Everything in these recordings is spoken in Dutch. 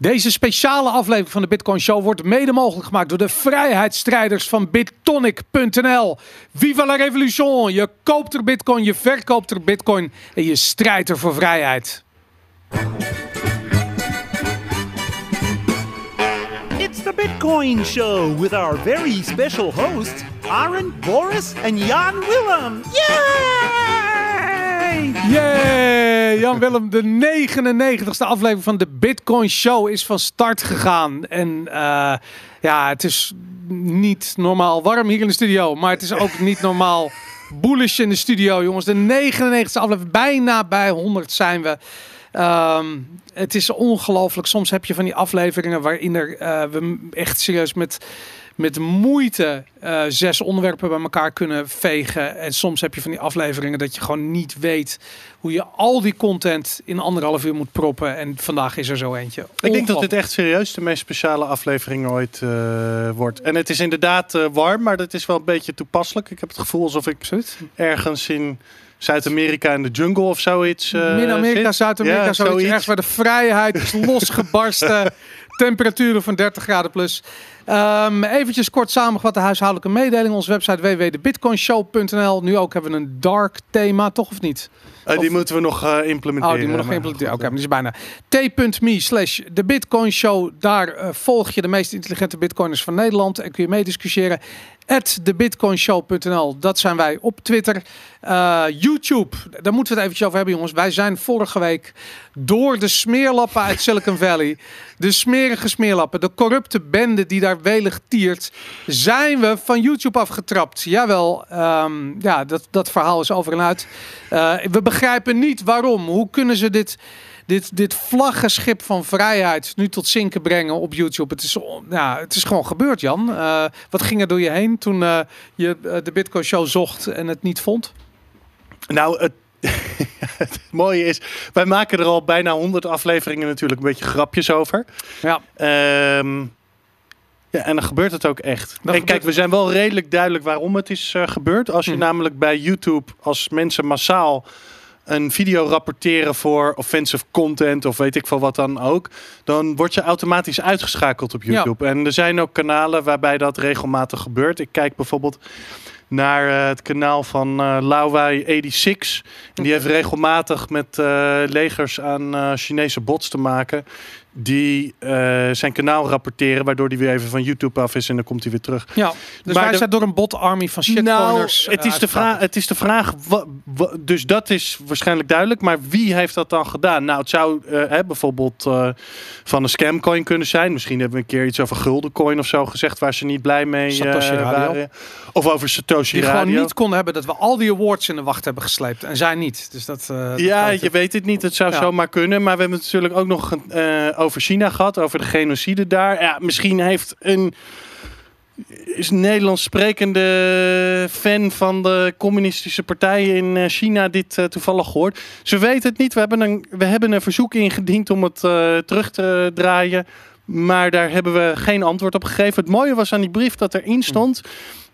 Deze speciale aflevering van de Bitcoin Show wordt mede mogelijk gemaakt door de vrijheidsstrijders van Bitonic.nl. Viva la revolution! Je koopt er Bitcoin, je verkoopt er Bitcoin en je strijdt er voor vrijheid. It's the Bitcoin Show with our very special hosts, Aaron, Boris, and Jan Willem. Yay! Yay! Jan Willem, de 99ste aflevering van de Bitcoin Show is van start gegaan. En eh, ja, het is niet normaal warm hier in de studio, maar het is ook niet normaal bullish in de studio, jongens. De 99ste aflevering, bijna bij 100 zijn we. Ehm, het is ongelooflijk. Soms heb je van die afleveringen waarin er, eh, we echt serieus met, met moeite eh, zes onderwerpen bij elkaar kunnen vegen. En soms heb je van die afleveringen dat je gewoon niet weet hoe je al die content in anderhalf uur moet proppen. En vandaag is er zo eentje. Ik denk dat dit echt serieus de meest speciale aflevering ooit eh, wordt. En het is inderdaad warm, maar dat is wel een beetje toepasselijk. Ik heb het gevoel alsof ik ergens in Zuid-Amerika in de jungle of zoiets. Uh, Midden-Amerika, Zuid-Amerika, ja, zoiets. Echt waar de vrijheid is losgebarsten. Temperaturen van 30 graden plus. Um, eventjes kort samengevat de huishoudelijke mededeling. Onze website www.bitcoinshow.nl. Nu ook hebben we een dark thema, toch of niet? Uh, die moeten we nog uh, implementeren. Oh, die moeten we nog implementeren. Oké, okay, die is bijna. t.me slash de Bitcoin Show. Daar uh, volg je de meest intelligente bitcoiners van Nederland. En kun je meediscussiëren. Thebitcoinshow.nl. Dat zijn wij op Twitter. Uh, YouTube, daar moeten we het eventjes over hebben, jongens. Wij zijn vorige week door de smeerlappen uit Silicon Valley, de smerige smeerlappen, de corrupte bende die daar welig tiert, zijn we van YouTube afgetrapt. Jawel, um, ja, dat, dat verhaal is over en uit. Uh, we begrijpen niet waarom. Hoe kunnen ze dit dit, dit vlaggenschip van vrijheid nu tot zinken brengen op YouTube. Het is, ja, het is gewoon gebeurd, Jan. Uh, wat ging er door je heen toen uh, je de Bitcoin Show zocht en het niet vond? Nou, het, het mooie is, wij maken er al bijna 100 afleveringen natuurlijk een beetje grapjes over. Ja. Um, ja, en dan gebeurt het ook echt. Dan en kijk, we zijn wel redelijk duidelijk waarom het is uh, gebeurd. Als je hm. namelijk bij YouTube, als mensen massaal een video rapporteren voor offensive content of weet ik veel wat dan ook, dan word je automatisch uitgeschakeld op YouTube. En er zijn ook kanalen waarbij dat regelmatig gebeurt. Ik kijk bijvoorbeeld naar uh, het kanaal van uh, Lauwai 86. En die heeft regelmatig met uh, legers aan Chinese bots te maken die uh, zijn kanaal rapporteren, waardoor die weer even van YouTube af is en dan komt hij weer terug. Ja, dus maar wij zijn door een bot army van shitcoiners nou, het is, de vraag, het is de vraag, dus dat is waarschijnlijk duidelijk, maar wie heeft dat dan gedaan? Nou, het zou uh, hè, bijvoorbeeld uh, van een scamcoin kunnen zijn. Misschien hebben we een keer iets over guldencoin of zo gezegd, waar ze niet blij mee Satoshi waren. Of over Satoshi die Radio. Die gewoon niet konden hebben dat we al die awards in de wacht hebben gesleept en zij niet. Dus dat, ja, je weet het niet. Het zou ja. zomaar kunnen, maar we hebben natuurlijk ook nog een over China gehad, over de genocide daar. Ja, misschien heeft een is een Nederlands sprekende fan van de communistische partijen in eh, China dit uh, toevallig gehoord. Ze weten het niet. We hebben een, we hebben een verzoek ingediend om het uh, terug te draaien. Maar daar hebben we geen antwoord op gegeven. Het mooie was aan die brief dat erin stond.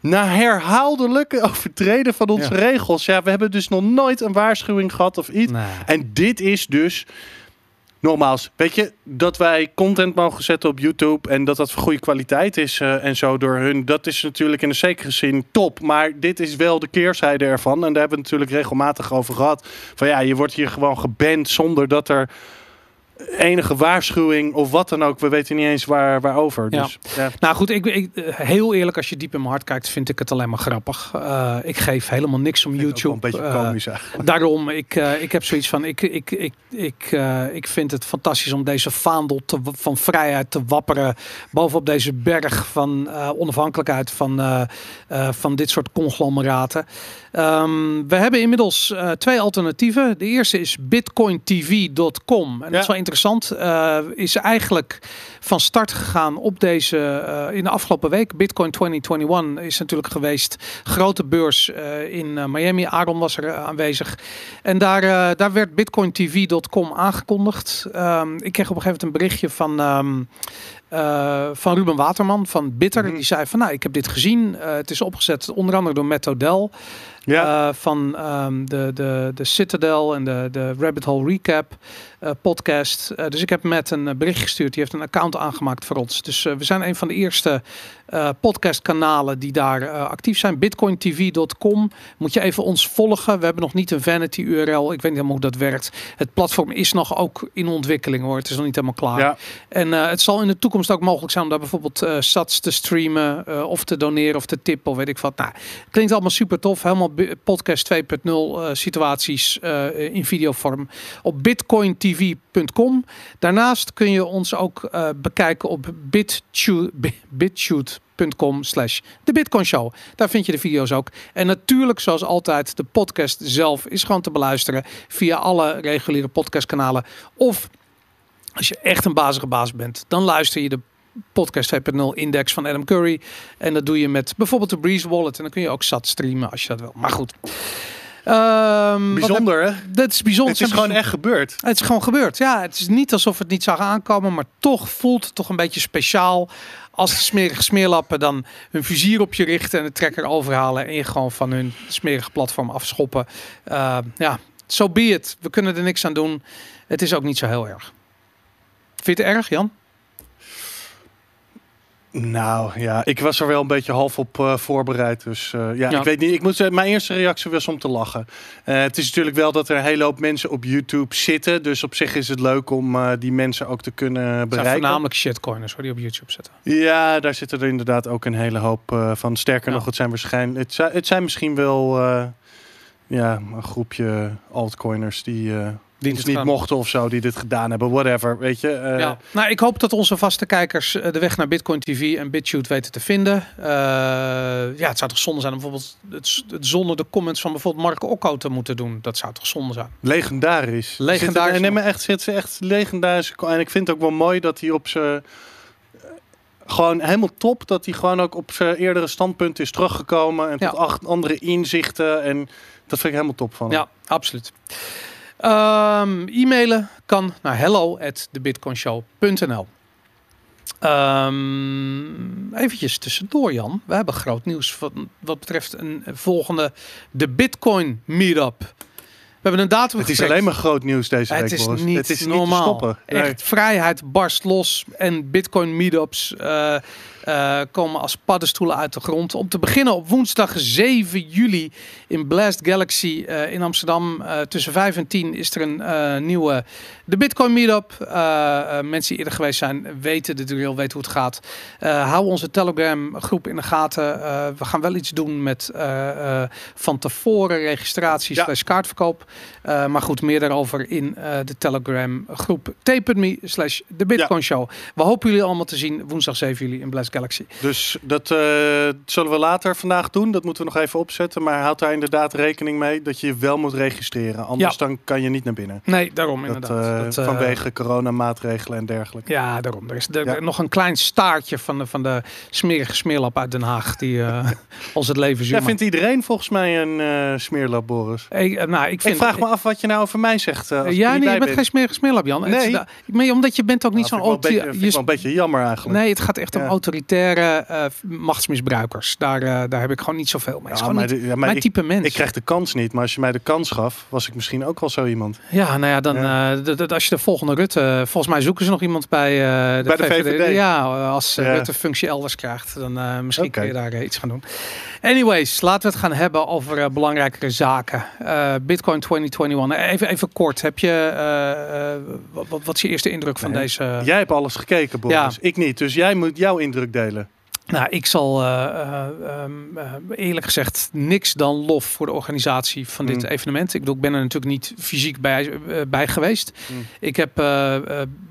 Na herhaaldelijke overtreden van onze ja. regels. Ja, we hebben dus nog nooit een waarschuwing gehad of iets. Nee. En dit is dus nogmaals, weet je, dat wij content mogen zetten op YouTube en dat dat van goede kwaliteit is uh, en zo door hun, dat is natuurlijk in een zekere zin top. Maar dit is wel de keerzijde ervan. En daar hebben we natuurlijk regelmatig over gehad. Van ja, je wordt hier gewoon geband zonder dat er enige waarschuwing of wat dan ook. We weten niet eens waar, waarover. Dus, ja. ja. Nou goed, ik, ik, heel eerlijk, als je diep in mijn hart kijkt, vind ik het alleen maar grappig. Uh, ik geef helemaal niks om YouTube. Een beetje komisch uh, Daarom, ik, uh, ik heb zoiets van, ik, ik, ik, ik, ik vind het fantastisch om deze vaandel te, van vrijheid te wapperen. Bovenop deze berg van onafhankelijkheid van, van dit soort conglomeraten. Um, we hebben inmiddels twee alternatieven. De eerste is bitcointv.com. En dat is wel interessant. Uh, is eigenlijk van start gegaan op deze uh, in de afgelopen week. Bitcoin 2021 is natuurlijk geweest. Grote beurs uh, in Miami. Aaron was er aanwezig. En daar, daar werd bitcointv.com aangekondigd. Um, ik kreeg op een gegeven moment een berichtje van. Um, uh, van Ruben Waterman van Bitter. Mm -hmm. Die zei van nou, ik heb dit gezien. Uh, het is opgezet onder andere door Matt Odell. Ja. van ehm, de, de, de Citadel en de, de Rabbit Hole Recap. Eh, podcast. Uh, dus ik heb met een eh, bericht gestuurd. Die heeft een account aangemaakt voor ons. Dus we zijn een van de eerste podcastkanalen die daar actief zijn. BitcoinTV.com. Moet je even ons volgen. We hebben nog niet een vanity URL. Ik weet niet helemaal hoe dat werkt. Het platform is nog ook in ontwikkeling hoor. Het is nog niet helemaal klaar. Ja. En het zal in de toekomst ook mogelijk zijn om daar bijvoorbeeld sats te streamen. of te doneren of te tippen of weet ik wat. Nou, klinkt allemaal super tof. Helemaal podcast 2.0 situaties in videovorm. Op Bitcoin tv.com. Daarnaast kun je ons ook uh, bekijken op bitshoot.com slash de Bitcoin Show. Daar vind je de video's ook. En natuurlijk, zoals altijd, de podcast zelf is gewoon te beluisteren via alle reguliere podcastkanalen. Of als je echt een bazige baas bent, dan luister je de podcast 2.0 index van Adam Curry. En dat doe je met bijvoorbeeld de Breeze Wallet. En dan kun je ook zat streamen als je dat wil. Maar goed. Um, bijzonder, hè? Dat is bijzonder. Het is gewoon echt gebeurd. Het is gewoon gebeurd. Ja, het is niet alsof het niet zag aankomen, maar toch voelt het toch een beetje speciaal als de smerige smeerlappen dan hun vizier op je richten en de trekker overhalen en je gewoon van hun smerige platform afschoppen. Uh, ja, zo so be it. We kunnen er niks aan doen. Het is ook niet zo heel erg. Vind je het erg, Jan? Nou ja, ik was er wel een beetje half op uh, voorbereid. Dus uh, ja, ja, ik weet niet. Ik moet, mijn eerste reactie was om te lachen. Uh, het is natuurlijk wel dat er een hele hoop mensen op YouTube zitten. Dus op zich is het leuk om die mensen ook te kunnen bereiken. Zijn voornamelijk shitcoiners hoor, die op YouTube zitten. Ja, daar zitten er inderdaad ook een hele hoop van. Sterker nog, het zijn waarschijnlijk. Het, zijn, het zijn misschien wel ja, een groepje altcoiners die die het niet mochten of zo, die dit gedaan hebben, whatever, weet je. Uh, ja. Nou, ik hoop dat onze vaste kijkers eh, de weg naar Bitcoin TV en BitChute weten te vinden. Uh, ja, het zou toch zonde zijn om bijvoorbeeld het, het zonder de comments van bijvoorbeeld Mark Okko te moeten doen. Dat zou toch zonde zijn. Legendarisch. Legendarisch. En neem echt, zit ze echt legendarisch. En ik vind het ook wel mooi dat hij op zijn gewoon helemaal top dat hij gewoon ook op zijn eerdere standpunt is teruggekomen en tot acht andere inzichten en dat vind ik helemaal top van. Ja, absoluut. Um, e-mailen kan naar hello at thebitcoinshow.nl um, Eventjes tussendoor Jan. We hebben groot nieuws van, wat betreft een volgende de Bitcoin Meetup. We hebben een datum Het is alleen maar groot nieuws deze week. Het is niet het is normaal. Niet te stoppen. Echt, vrijheid barst los en Bitcoin Meetups. Uh, uh, komen als paddenstoelen uit de grond. Om te beginnen op woensdag 7 juli in Blast Galaxy uh, in Amsterdam. Uh, tussen 5 en 10 is er een nieuwe de Bitcoin Meetup. mensen die eerder geweest zijn weten de drill, weten hoe het gaat. hou onze Telegram groep in de gaten. we gaan wel iets doen met van tevoren registraties slash kaartverkoop. maar goed, meer daarover in de Telegram groep t.me slash de Bitcoin Show. We hopen jullie allemaal te zien woensdag 7 juli in Blast Galaxy. Dus dat uh, zullen we later vandaag doen. Dat moeten we nog even opzetten. Maar houd daar inderdaad rekening mee dat je wel moet registreren. Anders dan kan je niet naar binnen. Nee, daarom inderdaad. Uh, dat, uh, vanwege coronamaatregelen en dergelijke. Ja, daarom. Er is er, nog een klein staartje van de, van de smerige smeerlap uit Den Haag. Die ons het leven zuur Ja, vindt iedereen volgens mij een smeerlap, Boris? Ik, nou, ik, vind, ik vraag me af wat je nou over mij zegt. ja, nee, je bent, geen smerige smeerlap, Jan. Nee. Het, maar omdat je bent ook niet nou, zo'n... Je vind wel een beetje jammer eigenlijk. Nee, het gaat echt om autoriteit militaire uh, machtsmisbruikers. Daar, uh, daar heb ik gewoon niet zoveel mee. Ja, maar, niet, ja, maar mijn ik, type mens. Ik krijg de kans niet, maar als je mij de kans gaf, was ik misschien ook wel zo iemand. Ja, nou ja, dan ja. Uh, als je de volgende Rutte, volgens mij zoeken ze nog iemand bij, de, bij de VVD. VVD. Ja, als Rutte functie elders krijgt, dan misschien okay. kun je daar iets gaan doen. Anyways, laten we het gaan hebben over belangrijkere zaken. Bitcoin 2021. Even, even kort, heb je, wat, wat is je eerste indruk van nee. deze? Jij hebt alles gekeken, Boris. Ik niet, dus jij moet jouw indruk delen. Nou, ik zal uh, uh, uh, eerlijk gezegd niks dan lof voor de organisatie van dit mm. evenement. Ik, bedoel, ik ben er natuurlijk niet fysiek bij, bij geweest. Mm. Ik heb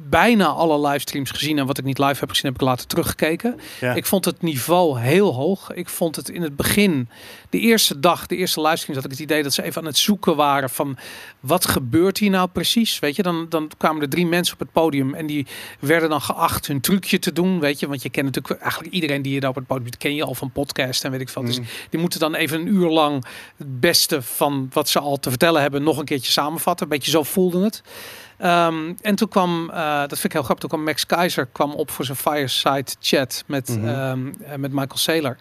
bijna alle livestreams gezien. En wat ik niet live heb gezien, heb ik later teruggekeken. Ja. Ik vond het niveau heel hoog. Ik vond het in het begin, de eerste dag, de eerste livestreams, had ik het idee dat ze even aan het zoeken waren van wat gebeurt hier nou precies? Weet je, dan, dan kwamen er drie mensen op het podium en die werden dan geacht hun trucje te doen. Weet je, want je kent natuurlijk eigenlijk iedereen die je daar op het podium ken je al van podcast en weet ik veel. Dus mm. Dus die moeten dan even een uur lang het beste van wat ze al te vertellen hebben nog een keertje samenvatten. Een beetje zo voelde het. Um, en toen kwam, uh, dat vind ik heel grappig, toen kwam Max Keizer kwam op voor zijn fireside chat met, mm -hmm. um, met Michael Saylor.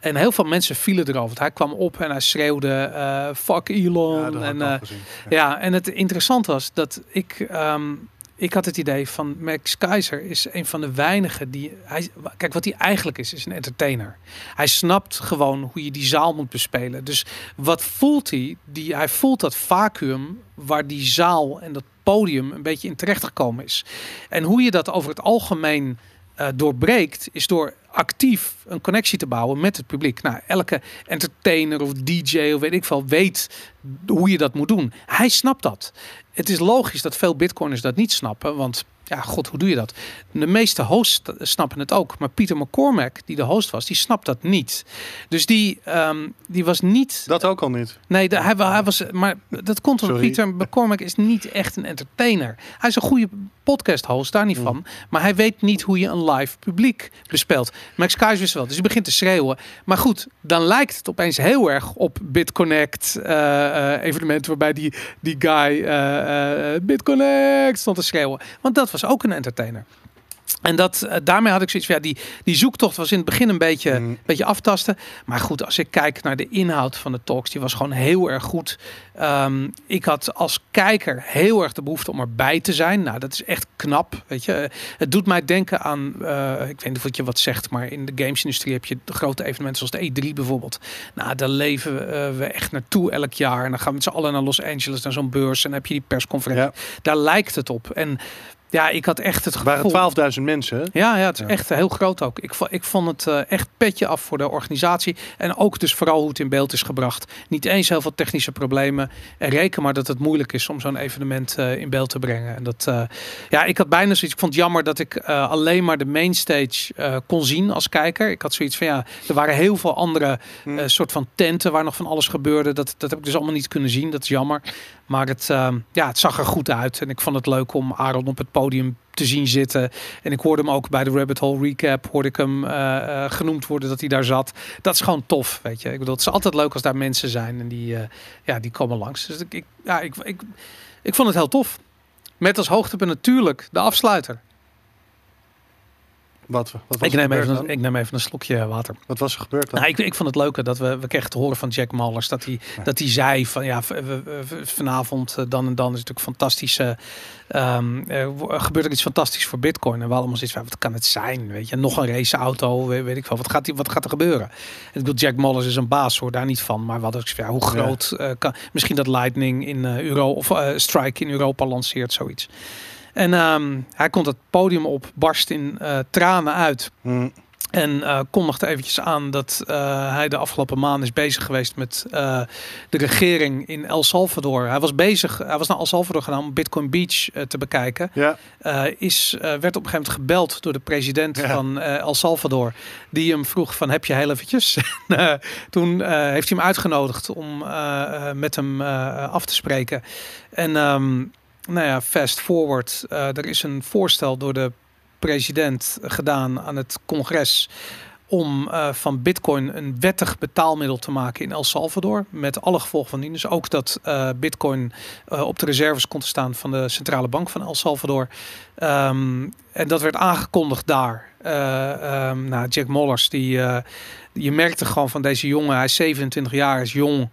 En heel veel mensen vielen erover. Hij kwam op en hij schreeuwde uh, fuck Elon. Ja, en, ja. ja. en het interessant was dat ik... Um, ik had het idee van Max Keizer is een van de weinigen die hij kijk wat hij eigenlijk is is een entertainer. Hij snapt gewoon hoe je die zaal moet bespelen. Dus wat voelt hij? Die hij voelt dat vacuüm waar die zaal en dat podium een beetje in terecht gekomen is. En hoe je dat over het algemeen uh, doorbreekt, is door actief een connectie te bouwen met het publiek. Nou, elke entertainer of DJ of weet ik veel weet hoe je dat moet doen. Hij snapt dat. Het is logisch dat veel bitcoiners dat niet snappen, want ja, god, hoe doe je dat? De meeste hosts snappen het ook. Maar Pieter McCormack, die de host was, die snapt dat niet. Dus die, um, die was niet... Dat ook al niet? Nee, de, hij, hij was... Maar dat komt omdat Pieter McCormack is niet echt een entertainer. Hij is een goede podcast host, daar niet mm. van. Maar hij weet niet hoe je een live publiek bespeelt. Max Kaiser wist wel, dus hij begint te schreeuwen. Maar goed, dan lijkt het opeens heel erg op BitConnect uh, uh, evenement... waarbij die, die guy uh, BitConnect stond te schreeuwen. Want dat was ook een entertainer. En dat, uh, daarmee had ik zoiets van, ja, die, die zoektocht was in het begin een beetje, mm. beetje aftasten. Maar goed, als ik kijk naar de inhoud van de talks, die was gewoon heel erg goed. Um, ik had als kijker heel erg de behoefte om erbij te zijn. Nou, dat is echt knap, weet je. Het doet mij denken aan, uh, ik weet niet of je wat zegt, maar in de gamesindustrie heb je de grote evenementen zoals de E3 bijvoorbeeld. Nou, daar leven we echt naartoe elk jaar. En dan gaan we met z'n allen naar Los Angeles, naar zo'n beurs. En dan heb je die persconferentie. Ja. Daar lijkt het op. En ja, ik had echt het gevoel... waren 12.000 mensen. Ja, ja, het is echt heel groot ook. Ik, ik vond het uh, echt petje af voor de organisatie. En ook dus vooral hoe het in beeld is gebracht. Niet eens heel veel technische problemen. En reken maar dat het moeilijk is om zo'n evenement uh, in beeld te brengen. En dat, uh, ja, ik had bijna zoiets... Ik vond het jammer dat ik alleen maar de mainstage kon zien als kijker. Ik had zoiets van, ja, er waren heel veel andere hmm. soort van tenten waar nog van alles gebeurde. Dat, dat heb ik dus allemaal niet kunnen zien. Dat is jammer. Maar het, ja, het zag er goed uit. En ik vond het leuk om Aaron op het podium te zien zitten. En ik hoorde hem ook bij de Rabbit Hole Recap, hoorde ik hem uh, uh, genoemd worden dat hij daar zat. Dat is gewoon tof, weet je. Ik bedoel, het is altijd leuk als daar mensen zijn en die, uh, ja, die komen langs. Dus ik, ik, ja, ik, ik, ik vond het heel tof. Met als hoogtepunt natuurlijk de afsluiter. Wat, wat was ik, neem even een, ik neem even een slokje water. Wat was er gebeurd dan? Nou, ik, ik vond het leuke dat we, we kregen te horen van Jack Mallers dat hij, dat hij zei van ja, vanavond dan en dan is natuurlijk fantastische. Um, gebeurt er iets fantastisch voor Bitcoin. En we allemaal zoiets van wat kan het zijn? Weet je, nog een raceauto, weet, weet ik wel. Wat gaat, die, wat gaat er gebeuren? En ik bedoel, Jack Mallers is een baas, hoor daar niet van. Maar wat ik ja, hoe groot ja. uh, kan misschien dat Lightning in uh, Euro of uh, Strike in Europa lanceert, zoiets. En um, hij komt het podium op, barst in uh, tranen uit. Mm. En uh, kondigde eventjes aan dat uh, hij de afgelopen maand is bezig geweest met uh, de regering in El Salvador. Hij was bezig, hij was naar El Salvador gedaan om Bitcoin Beach te bekijken. Ja. is, werd op een gegeven moment gebeld door de president ja. van El Salvador. Die hem vroeg van heb je heel eventjes. toen heeft hij hem uitgenodigd om met hem af te spreken. En um, nou ja, fast forward. Uh, er is een voorstel door de president gedaan aan het congres om uh, van bitcoin een wettig betaalmiddel te maken in El Salvador. Met alle gevolgen van die. Dus ook dat uh, bitcoin op de reserves kon te staan van de centrale bank van El Salvador. Um, en dat werd aangekondigd daar. Um, nou, Jack Mollers, die, je merkte gewoon van deze jongen, hij is 27 jaar, is jong.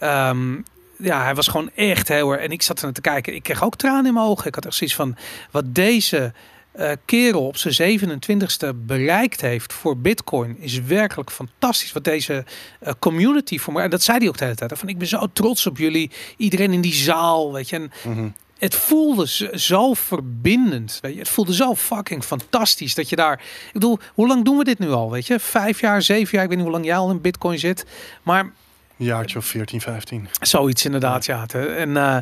Um, ja, hij was gewoon echt heel erg. En ik zat er te kijken. Ik kreeg ook tranen in mijn ogen. Ik had echt zoiets van wat deze uh, kerel op zijn 27ste bereikt heeft voor Bitcoin is werkelijk fantastisch. Wat deze uh, community voor me. En dat zei hij ook de hele tijd. Van ik ben zo trots op jullie. Iedereen in die zaal. Weet je. En mm -hmm. Het voelde zo verbindend. Weet je. Het voelde zo fucking fantastisch dat je daar. Ik bedoel, hoe lang doen we dit nu al? Weet je, vijf jaar, zeven jaar. Ik weet niet hoe lang jij al in Bitcoin zit. Maar jaartje of 14, 15. Zoiets inderdaad, ja. En uh,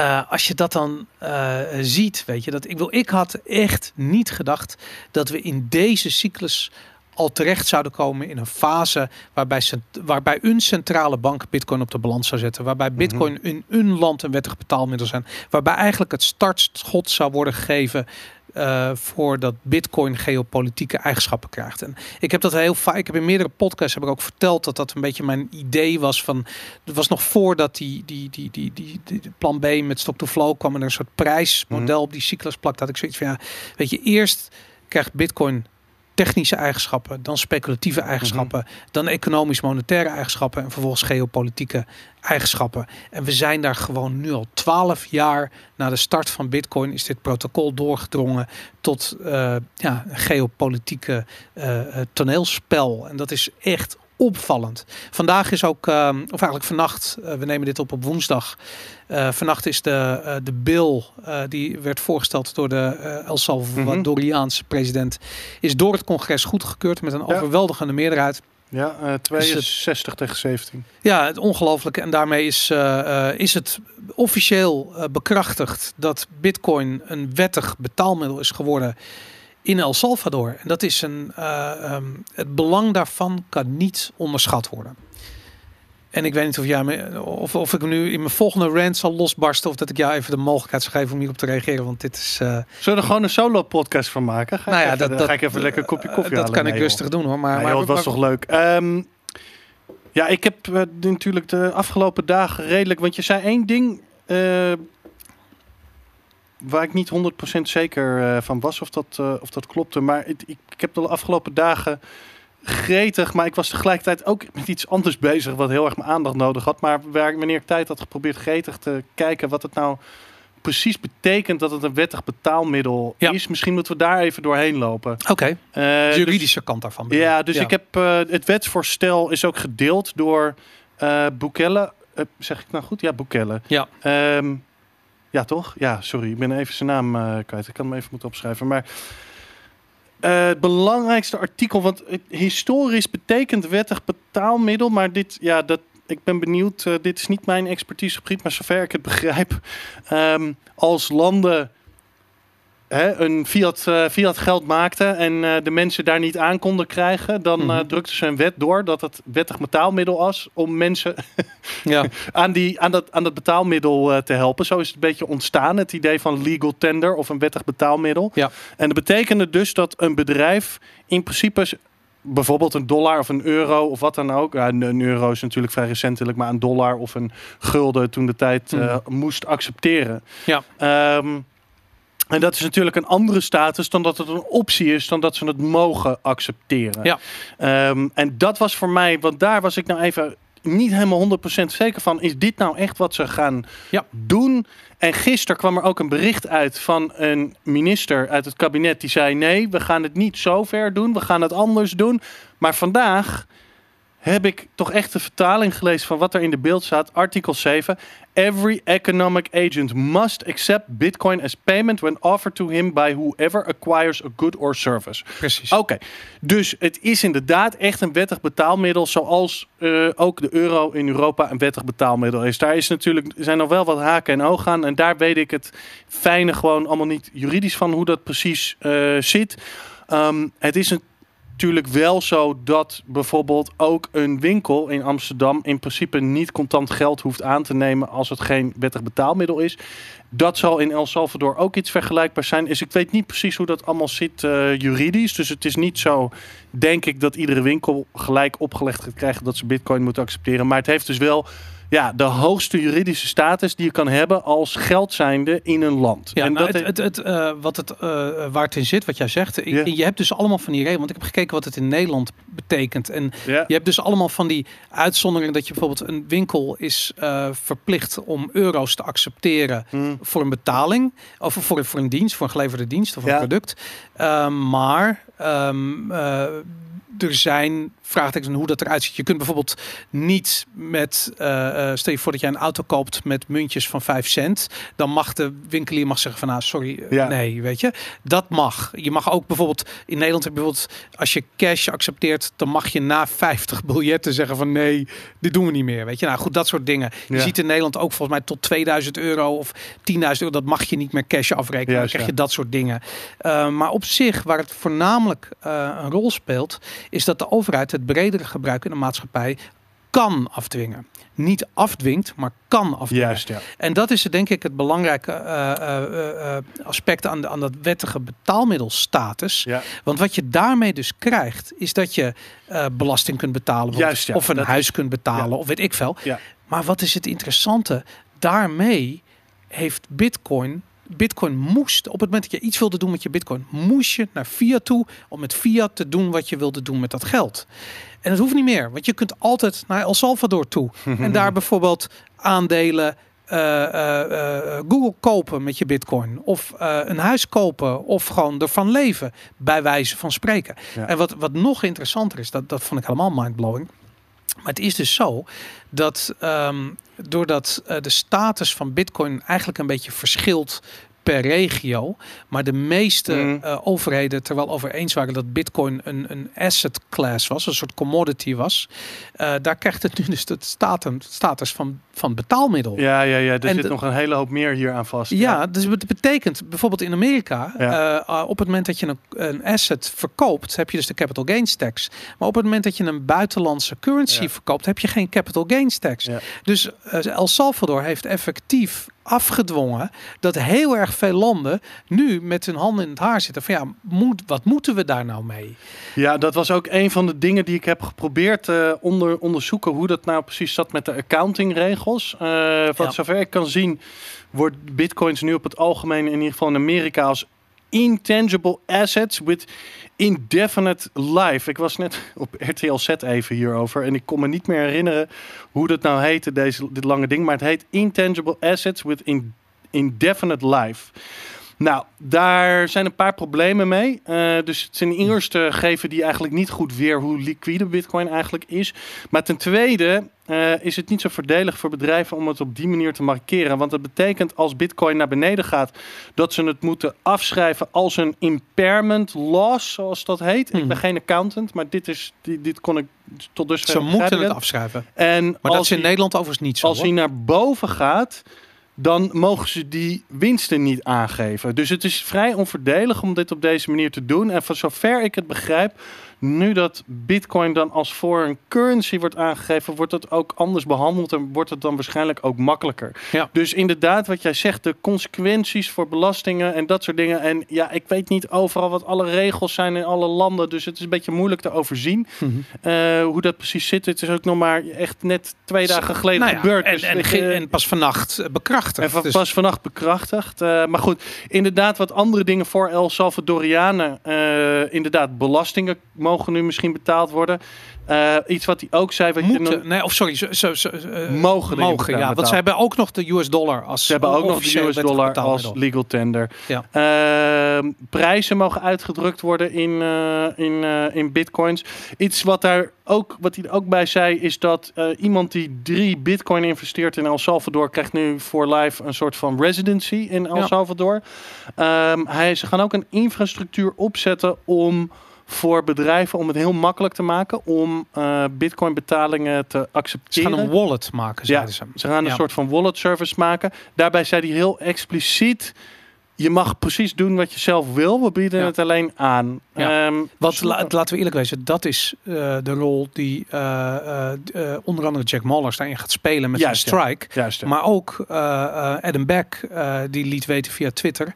uh, als je dat dan uh, ziet, weet je, dat ik wil, ik had echt niet gedacht dat we in deze cyclus al terecht zouden komen in een fase waarbij, waarbij een centrale bank Bitcoin op de balans zou zetten. Waarbij mhm. Bitcoin in een land een wettig betaalmiddel zijn. Waarbij eigenlijk het startschot zou worden gegeven uh, voor dat Bitcoin geopolitieke eigenschappen krijgt. En ik heb dat heel vaak. Ik heb in meerdere podcasts heb ik ook verteld dat dat een beetje mijn idee was van. Het was nog voordat die, die, die, die, die, die plan B met stock to flow kwam er een soort prijsmodel mm. op die cyclus plakt. Dat ik zoiets van ja, weet je, eerst krijgt Bitcoin technische eigenschappen, dan speculatieve eigenschappen, Mhm. dan economisch-monetaire eigenschappen en vervolgens geopolitieke eigenschappen. En we zijn daar gewoon nu al twaalf jaar na de start van Bitcoin is dit protocol doorgedrongen tot eh, ja, geopolitieke eh, eh, toneelspel. En dat is echt opvallend. Vandaag is ook, eh, of eigenlijk vannacht, eh, we nemen dit op op woensdag. Eh, vannacht is de, de bill die werd voorgesteld door de El Salvadoriaanse president, is door het congres goedgekeurd met een Ja. overweldigende meerderheid. Ja, eh 62 tegen 17. Ja, het ongelooflijke. En daarmee is, is het officieel bekrachtigd dat Bitcoin een wettig betaalmiddel is geworden in El Salvador. En dat is een. eh, ehm, het belang daarvan kan niet onderschat worden. En ik weet niet of, jij me, of, of ik nu in mijn volgende rant zal losbarsten. Of dat ik jou even de mogelijkheid zou geven om hierop te reageren. Want dit is. eh, Zullen we er gewoon een solo podcast van maken? Ga nou ja, even, dat, dat, ga ik even lekker een kopje eh, koffie Dat halen. kan ik joh. rustig doen hoor. Maar, Nee, maar, joh, het was maar- toch leuk. Ehm, ja, ik heb natuurlijk de afgelopen dagen redelijk... Want je zei één ding... waar ik niet 100% zeker eh, van was of dat, eh, of dat klopte. Maar ik, ik heb de afgelopen dagen gretig... Maar ik was tegelijkertijd ook met iets anders bezig... wat heel erg mijn aandacht nodig had. Maar waar, wanneer ik tijd had geprobeerd gretig te kijken... wat het nou precies betekent dat het een wettig betaalmiddel Ja. is. Misschien moeten we daar even doorheen lopen. Oké, Eh, de dus- juridische kant daarvan. bedoel ja, dus ik heb het wetsvoorstel is ook gedeeld door Boekelle. Eh, zeg ik nou goed? Ja, Boekelle. Ja. Ehm, ja, toch? Ja, sorry, ik ben even zijn naam eh, kwijt. Ik kan hem even moeten opschrijven. Maar eh, het belangrijkste artikel, want historisch betekent wettig betaalmiddel, maar dit, ja, dat, ik ben benieuwd. eh, dit is niet mijn expertisegebied, maar zover ik het begrijp, ehm, als landen hè, een fiat, eh, fiat geld maakten en eh, de mensen daar niet aan konden krijgen, dan eh, Mhm. drukten ze een wet door dat het wettig betaalmiddel was om mensen Ja. aan, die, aan, dat, aan dat betaalmiddel te helpen. Zo is het een beetje ontstaan, het idee van legal tender of een wettig betaalmiddel. Ja. En dat betekende dus dat een bedrijf in principe bijvoorbeeld een dollar of een euro of wat dan ook. Ja, een, euro is natuurlijk vrij recentelijk, maar een dollar of een gulden toen de tijd eh, moest accepteren. Ja. Ehm, en dat is natuurlijk een andere status dan dat het een optie is, dan dat ze het mogen accepteren. Ja. Ehm, en dat was voor mij, want daar was ik nou even niet helemaal 100% zeker van. Is dit nou echt wat ze gaan Ja. doen? En gisteren kwam er ook een bericht uit van een minister uit het kabinet die zei: nee, we gaan het niet zo ver doen, we gaan het anders doen. Maar vandaag heb ik toch echt de vertaling gelezen van wat er in de beeld staat. Artikel 7. Every economic agent must accept Bitcoin as payment when offered to him by whoever acquires a good or service. Precies. Oké, dus het is inderdaad echt een wettig betaalmiddel, zoals eh, ook de euro in Europa een wettig betaalmiddel is. Daar is natuurlijk, zijn nog wel wat haken en ogen aan. En daar weet ik het fijne gewoon allemaal niet juridisch van hoe dat precies eh, zit. Ehm, het is natuurlijk wel zo dat bijvoorbeeld ook een winkel in Amsterdam in principe niet contant geld hoeft aan te nemen als het geen wettig betaalmiddel is. Dat zal in El Salvador ook iets vergelijkbaar zijn. Dus ik weet niet precies hoe dat allemaal zit eh, juridisch. Dus het is niet zo, denk ik, dat iedere winkel gelijk opgelegd gaat krijgen dat ze bitcoin moeten accepteren. Maar het heeft dus wel ja, de hoogste juridische status die je kan hebben als geld zijnde in een land. Ja, en nou, dat het, het, het, eh, wat het, eh, waar het in zit, wat jij zegt. Ik-. Je hebt dus allemaal van die regels. Want ik heb gekeken wat het in Nederland betekent. En je hebt dus allemaal van die uitzonderingen dat je bijvoorbeeld een winkel is eh, verplicht om euro's te accepteren Hm. voor een betaling. Of voor, voor een dienst, voor een geleverde dienst of een product. Ehm, maar ehm, eh, er zijn vraagtekens hoe dat eruit ziet. Je kunt bijvoorbeeld niet met, eh, eh, stel je voor dat jij een auto koopt met muntjes van 5 cent. Dan mag de winkelier mag zeggen van nou sorry, eh, Ja. nee, weet je. Dat mag. Je mag ook bijvoorbeeld, in Nederland heb je bijvoorbeeld, als je cash accepteert, dan mag je na 50 biljetten zeggen van nee, dit doen we niet meer. Weet je, nou goed, dat soort dingen. Je Ja. ziet in Nederland ook volgens mij tot 2000 euro of 10.000 euro, dat mag je niet meer cash afrekenen. dan krijg je dat soort dingen. Uh, maar op zich, waar het voornamelijk uh, een rol speelt, is dat de overheid het bredere gebruik in de maatschappij kan afdwingen. Niet afdwingt, maar kan afdwingen. Juist, ja. En dat is denk ik het belangrijke uh, aspect aan, de, aan dat wettige betaalmiddelstatus. Ja. Want wat je daarmee dus krijgt, is dat je belasting kunt betalen. Juist, ja. Of een dat huis kunt betalen, ja. of weet ik veel. Ja. Maar wat is het interessante? Daarmee heeft Bitcoin Bitcoin moest, op het moment dat je iets wilde doen met je Bitcoin, moest je naar fiat toe om met fiat te doen wat je wilde doen met dat geld. En dat hoeft niet meer, want je kunt altijd naar El Salvador toe en daar bijvoorbeeld aandelen. Uh, uh, Google kopen met je bitcoin. Of een huis kopen. Of gewoon ervan leven. Bij wijze van spreken. En wat, wat nog interessanter is, dat, dat vond ik helemaal mindblowing. Maar het is dus zo dat um, doordat uh, de status van Bitcoin eigenlijk een beetje verschilt per regio. Maar de meeste mm. uh, overheden terwijl over eens waren dat Bitcoin een, een asset class was, een soort commodity was. Uh, daar krijgt het nu dus de status van, van betaalmiddel. Ja, ja, ja. Er en zit nog een hele hoop meer hier aan vast. Ja, ja. dus het betekent bijvoorbeeld in Amerika, ja. uh, op het moment dat je een, een, asset verkoopt, heb je dus de capital gains tax. Maar op het moment dat je een buitenlandse currency ja. verkoopt, heb je geen capital gains tax. Dus El Salvador heeft effectief afgedwongen dat heel erg veel landen nu met hun handen in het haar zitten. Van ja, moet, wat moeten we daar nou mee? Ja, dat was ook een van de dingen die ik heb geprobeerd uh, onder, onderzoeken hoe dat nou precies zat met de accountingregels. Uh, wat ja. zover ik kan zien, wordt bitcoins nu op het algemeen in ieder geval in Amerika als intangible assets with indefinite life. Ik was net op RTL Z even hierover en ik kon me niet meer herinneren hoe dat nou heette, deze, dit lange ding. Maar het heet intangible assets with in, indefinite life. Nou, daar zijn een paar problemen mee. Uh, dus ten eerste geven die eigenlijk niet goed weer hoe liquide Bitcoin eigenlijk is. Maar ten tweede uh, is het niet zo voordelig voor bedrijven om het op die manier te markeren. Want dat betekent als Bitcoin naar beneden gaat, dat ze het moeten afschrijven als een impairment loss, zoals dat heet. Ik ben hmm. geen accountant, maar dit, is, dit, dit kon ik tot dusver. Ze moeten het afschrijven. En maar dat is in Nederland overigens niet zo. Als hij naar boven gaat dan mogen ze die winsten niet aangeven. Dus het is vrij onvoordelig om dit op deze manier te doen. En van zover ik het begrijp, nu dat Bitcoin dan als foreign currency wordt aangegeven, wordt het ook anders behandeld en wordt het dan waarschijnlijk ook makkelijker. Ja. Dus inderdaad, wat jij zegt, de consequenties voor belastingen en dat soort dingen. En ja, ik weet niet overal wat alle regels zijn in alle landen, dus het is een beetje moeilijk te overzien mm hoe dat precies zit. Het is ook nog maar echt net twee dagen geleden nou ja, gebeurd. En, dus en, en, pas vannacht bekrachtigd. En dus- pas vannacht bekrachtigd. Uh, maar goed, inderdaad, wat andere dingen voor El Salvadorianen. Inderdaad, belastingen mogen mogen nu misschien betaald worden. Uh, iets wat hij ook zei. Wat Moeten, je nee, of sorry, zo, zo, uh, mogen, mogen ja. Want ze hebben ook nog de US dollar als Ze hebben ook nog de US dollar als legal tender. Ja. Uh, prijzen mogen uitgedrukt worden in, uh, in, in bitcoins. Iets wat daar ook, wat hij ook bij zei, is dat iemand die drie bitcoin investeert in El Salvador, krijgt nu voor life een soort van residency in El ja. Salvador. Ehm, hij, ze gaan ook een infrastructuur opzetten om voor bedrijven om het heel makkelijk te maken om uh, bitcoin betalingen te accepteren. Ze gaan een wallet maken, ja, ze. Ze gaan een soort van wallet service maken. Daarbij zei hij heel expliciet je mag precies doen wat je zelf wil. We bieden het alleen aan. Ja. Um, wat, laten we eerlijk wezen, dat is uh, de rol die uh, uh, onder andere Jack Mallers daarin gaat spelen met Juist, Strike. Juist, maar ook Adam Beck, die liet weten via Twitter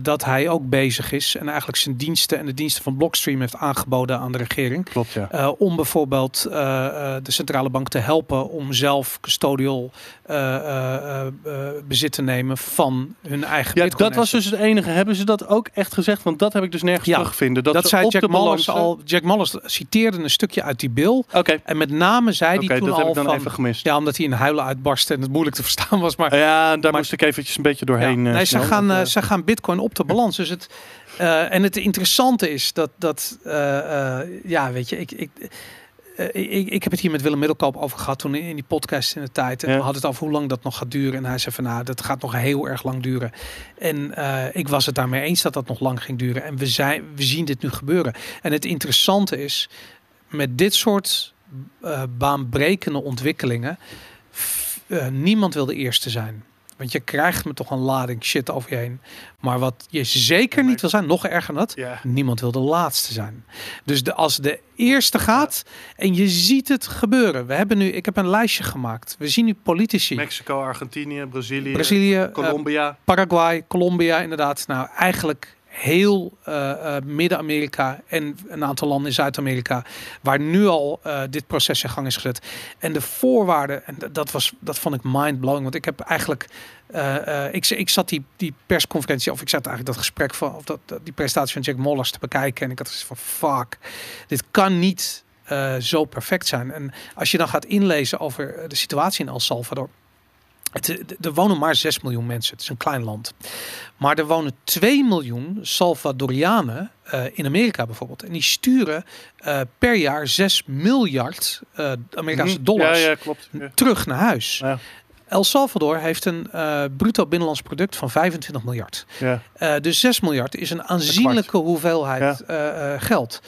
dat hij ook bezig is en eigenlijk zijn diensten en de diensten van Blockstream heeft aangeboden aan de regering. Klopt, ja. om bijvoorbeeld de centrale bank te helpen om zelf custodial bezit te nemen van hun eigen ja, Dat was dus het enige. Hebben ze dat ook echt gezegd? Want dat heb ik dus nergens ja. teruggevinden. Dat, dat zei Jack Mullers al. Jack Mullers citeerde een stukje uit die bill. Oké. En met name zei okay, hij toen dat al heb ik dan van, even gemist. Ja, omdat hij in huilen uitbarstte en het moeilijk te verstaan was. Maar ja, daar moest ik eventjes een beetje doorheen. Ja. Nee, ze gaan, ze gaan Bitcoin op de balans. Dus het uh, en het interessante is dat dat ja, weet je, ik. ik ik, ik heb het hier met Willem Middelkoop over gehad toen in die podcast in de tijd. En ja. we hadden het over hoe lang dat nog gaat duren. En hij zei van nou, dat gaat nog heel erg lang duren. En ik was het daarmee eens dat dat nog lang ging duren. En we, zijn, we zien dit nu gebeuren. En het interessante is, met dit soort baanbrekende ontwikkelingen, niemand wil de eerste zijn. Want je krijgt me toch een lading shit over je heen. Maar wat je zeker niet wil zijn, nog erger dan dat, niemand wil de laatste zijn. Dus de, als de eerste gaat en je ziet het gebeuren. We hebben nu, ik heb een lijstje gemaakt. We zien nu politici. Mexico, Argentinië, Brazilië, Brazilië Colombia. Uh, Paraguay, Colombia inderdaad. Nou, eigenlijk heel uh, Midden-Amerika en een aantal landen in Zuid-Amerika, waar nu al uh, dit proces in gang is gezet. En de voorwaarden, en dat, was, dat vond ik mind-blowing, want ik heb eigenlijk ik, ik zat die, die persconferentie, of ik zat eigenlijk dat gesprek van, of dat, die presentatie van Jack Mollers te bekijken. En ik had gezegd van fuck, dit kan niet zo perfect zijn. En als je dan gaat inlezen over de situatie in El Salvador. Het, er wonen maar 6 miljoen mensen. Het is een klein land. Maar er wonen 2 miljoen Salvadorianen uh, in Amerika bijvoorbeeld. En die sturen uh, per jaar 6 miljard uh, Amerikaanse mhm. dollars ja, ja, klopt. terug naar huis. Ja. El Salvador heeft een bruto binnenlands product van 25 miljard. Ja. dus 6 miljard is een aanzienlijke hoeveelheid geld.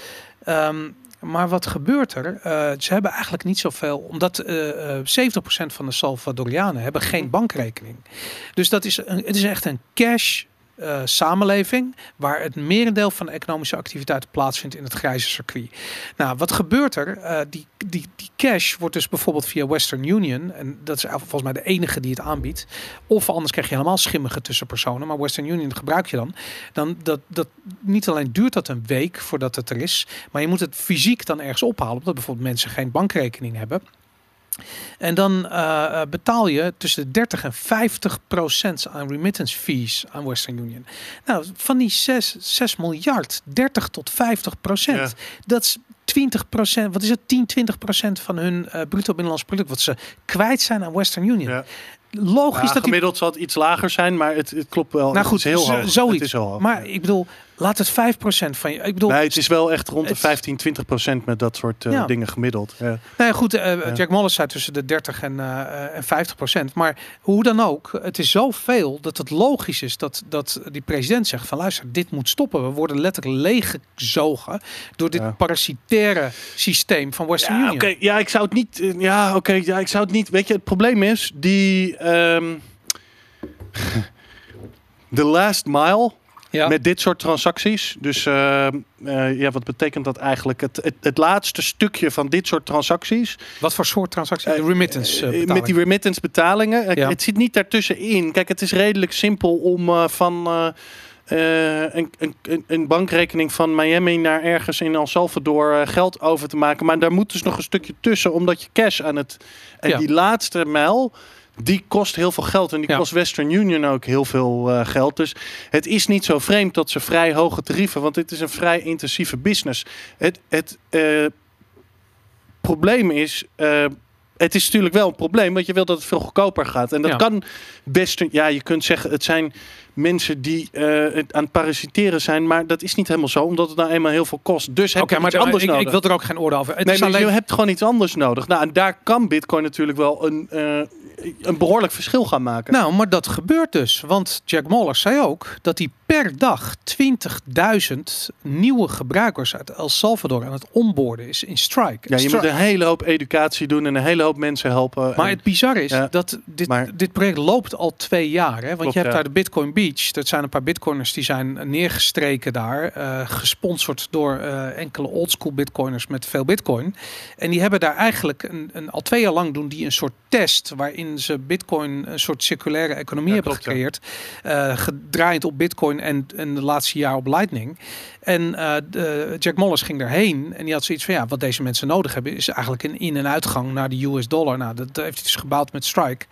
Um, maar wat gebeurt er? Uh, ze hebben eigenlijk niet zoveel, omdat uh, uh, 70% van de Salvadorianen hebben geen mhm. bankrekening. Dus dat is een, het is echt een cash uh, samenleving waar het merendeel van de economische activiteit plaatsvindt in het grijze circuit. Nou, wat gebeurt er? Uh, die, die, die cash wordt dus bijvoorbeeld via Western Union, en dat is volgens mij de enige die het aanbiedt, of anders krijg je helemaal schimmige tussenpersonen, maar Western Union gebruik je dan. Dan dat, dat niet alleen duurt dat een week voordat het er is, maar je moet het fysiek dan ergens ophalen, omdat bijvoorbeeld mensen geen bankrekening hebben. En dan uh, betaal je tussen de 30 en 50 procent aan remittance fees aan Western Union. Nou, van die 6, 6 miljard, 30 tot 50 procent. Dat is 20 procent, wat is het? 10, 20 procent van hun uh, bruto binnenlands product wat ze kwijt zijn aan Western Union. Ja logisch dat gemiddeld zal het iets lager zijn, maar het, het klopt wel. Nou goed, het is heel hoog. Zoiets. Het is heel hoog. Maar ik bedoel, laat het 5% van je. Ik bedoel, nee, het is wel echt rond de 15, 20% met dat soort uh, dingen gemiddeld. Ja. Nou ja, goed, uh, Jack Mollers zei tussen de 30 en, uh, en 50%. Maar hoe dan ook, het is zoveel dat het logisch is dat, dat die president zegt van luister, dit moet stoppen. We worden letterlijk leeggezogen door dit ja. parasitaire systeem van Western ja, Union. Oké, ja, ik zou het niet. Ja, oké, ja, ik zou het niet. Weet je, het probleem is die um, de last mile ja. met dit soort transacties. Dus uh, uh, ja, wat betekent dat eigenlijk? Het, het, het, laatste stukje van dit soort transacties. Wat voor soort transacties? De remittance uh, Met die remittance betalingen. Ja. Het zit niet daartussenin. Kijk, het is redelijk simpel om van... een, een, een, bankrekening van Miami naar ergens in El Salvador geld over te maken. Maar daar moet dus nog een stukje tussen, omdat je cash aan het. En ja. die laatste mijl, die kost heel veel geld. En die kost Western Union ook heel veel uh, geld. Dus het is niet zo vreemd dat ze vrij hoge tarieven, want dit is een vrij intensieve business. Het, het uh, probleem is. Uh, het is natuurlijk wel een probleem, want je wil dat het veel goedkoper gaat. En dat ja. kan best. Ja, je kunt zeggen, het zijn mensen die uh, aan het parasiteren zijn. Maar dat is niet helemaal zo, omdat het nou eenmaal heel veel kost. Dus heb okay, je maar iets anders ik, nodig. Ik wil er ook geen orde over. Het nee, alleen... je hebt gewoon iets anders nodig. Nou, en daar kan Bitcoin natuurlijk wel een, uh, een behoorlijk verschil gaan maken. Nou, maar dat gebeurt dus. Want Jack Moller zei ook dat hij per dag 20.000 nieuwe gebruikers uit El Salvador aan het onboorden is in Strike. Ja, je moet een hele hoop educatie doen en een hele hoop mensen helpen. Maar het bizar is dat dit, dit project loopt al twee jaar. Hè? Want je hebt daar de Bitcoin Beach. Dat zijn een paar bitcoiners die zijn neergestreken daar. Uh, gesponsord door uh, enkele oldschool bitcoiners met veel bitcoin. En die hebben daar eigenlijk een, een, al twee jaar lang doen die een soort test waarin ze bitcoin een soort circulaire economie hebben gecreëerd. Uh, gedraaid op bitcoin en, en de laatste jaar op lightning. En de, Jack Mollers ging daarheen en die had zoiets van ja, wat deze mensen nodig hebben is eigenlijk een in- en uitgang naar de US dollar. Nou, dat heeft hij dus gebouwd met Strike.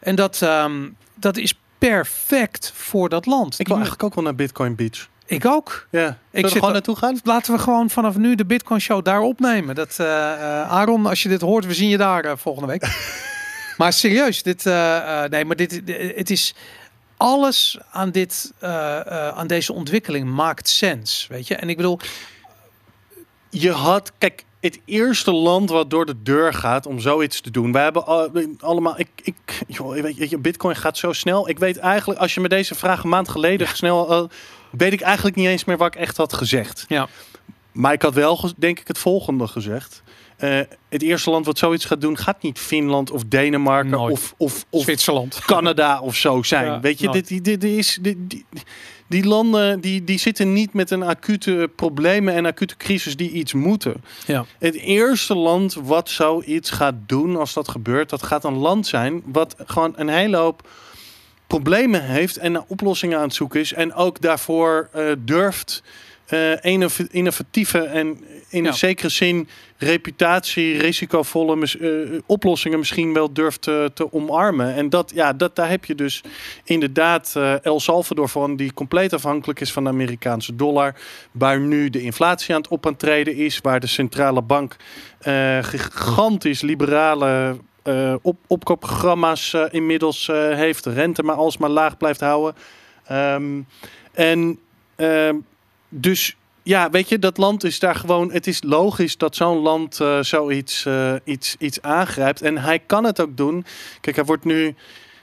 En dat, um, dat is perfect voor dat land. Ik wil eigenlijk ook wel naar Bitcoin Beach. Ik ook. Ja. Ik zit gewoon naartoe gaan. Laten we gewoon vanaf nu de Bitcoin Show daar opnemen. Dat, uh, Aaron, als je dit hoort, we zien je daar uh, volgende week. maar serieus, dit, nee, maar dit, het is alles aan dit, aan deze ontwikkeling maakt sens, weet je. En ik bedoel, je had, kijk, het eerste land wat door de deur gaat om zoiets te doen. We hebben allemaal, ik, ik, joh, weet je, Bitcoin gaat zo snel. Ik weet eigenlijk, als je me deze vraag een maand geleden snel, uh, weet ik eigenlijk niet eens meer wat ik echt had gezegd. Ja. Maar ik had wel, denk ik, het volgende gezegd. Uh, het eerste land wat zoiets gaat doen, gaat niet Finland of Denemarken of, of, of Zwitserland, Canada of zo zijn. Weet je, dit, dit, dit, is. Dit, dit, die landen die, die zitten niet met een acute problemen en acute crisis die iets moeten. Ja. Het eerste land wat zoiets gaat doen als dat gebeurt, dat gaat een land zijn wat gewoon een hele hoop problemen heeft en naar oplossingen aan het zoeken is. En ook daarvoor uh, durft uh, innovatieve en in een zekere zin reputatie, risicovolle uh, oplossingen misschien wel durft te, te, omarmen. En dat, ja, dat, daar heb je dus inderdaad uh, El Salvador van, die compleet afhankelijk is van de Amerikaanse dollar. Waar nu de inflatie aan het op aan treden is, waar de centrale bank gigantisch liberale op, opkoopprogramma's inmiddels heeft, de rente maar alsmaar laag blijft houden. Um, en ehm, dus ja, weet je, dat land is daar gewoon. Het is logisch dat zo'n land uh, zoiets uh, iets, iets aangrijpt. En hij kan het ook doen. Kijk, hij wordt nu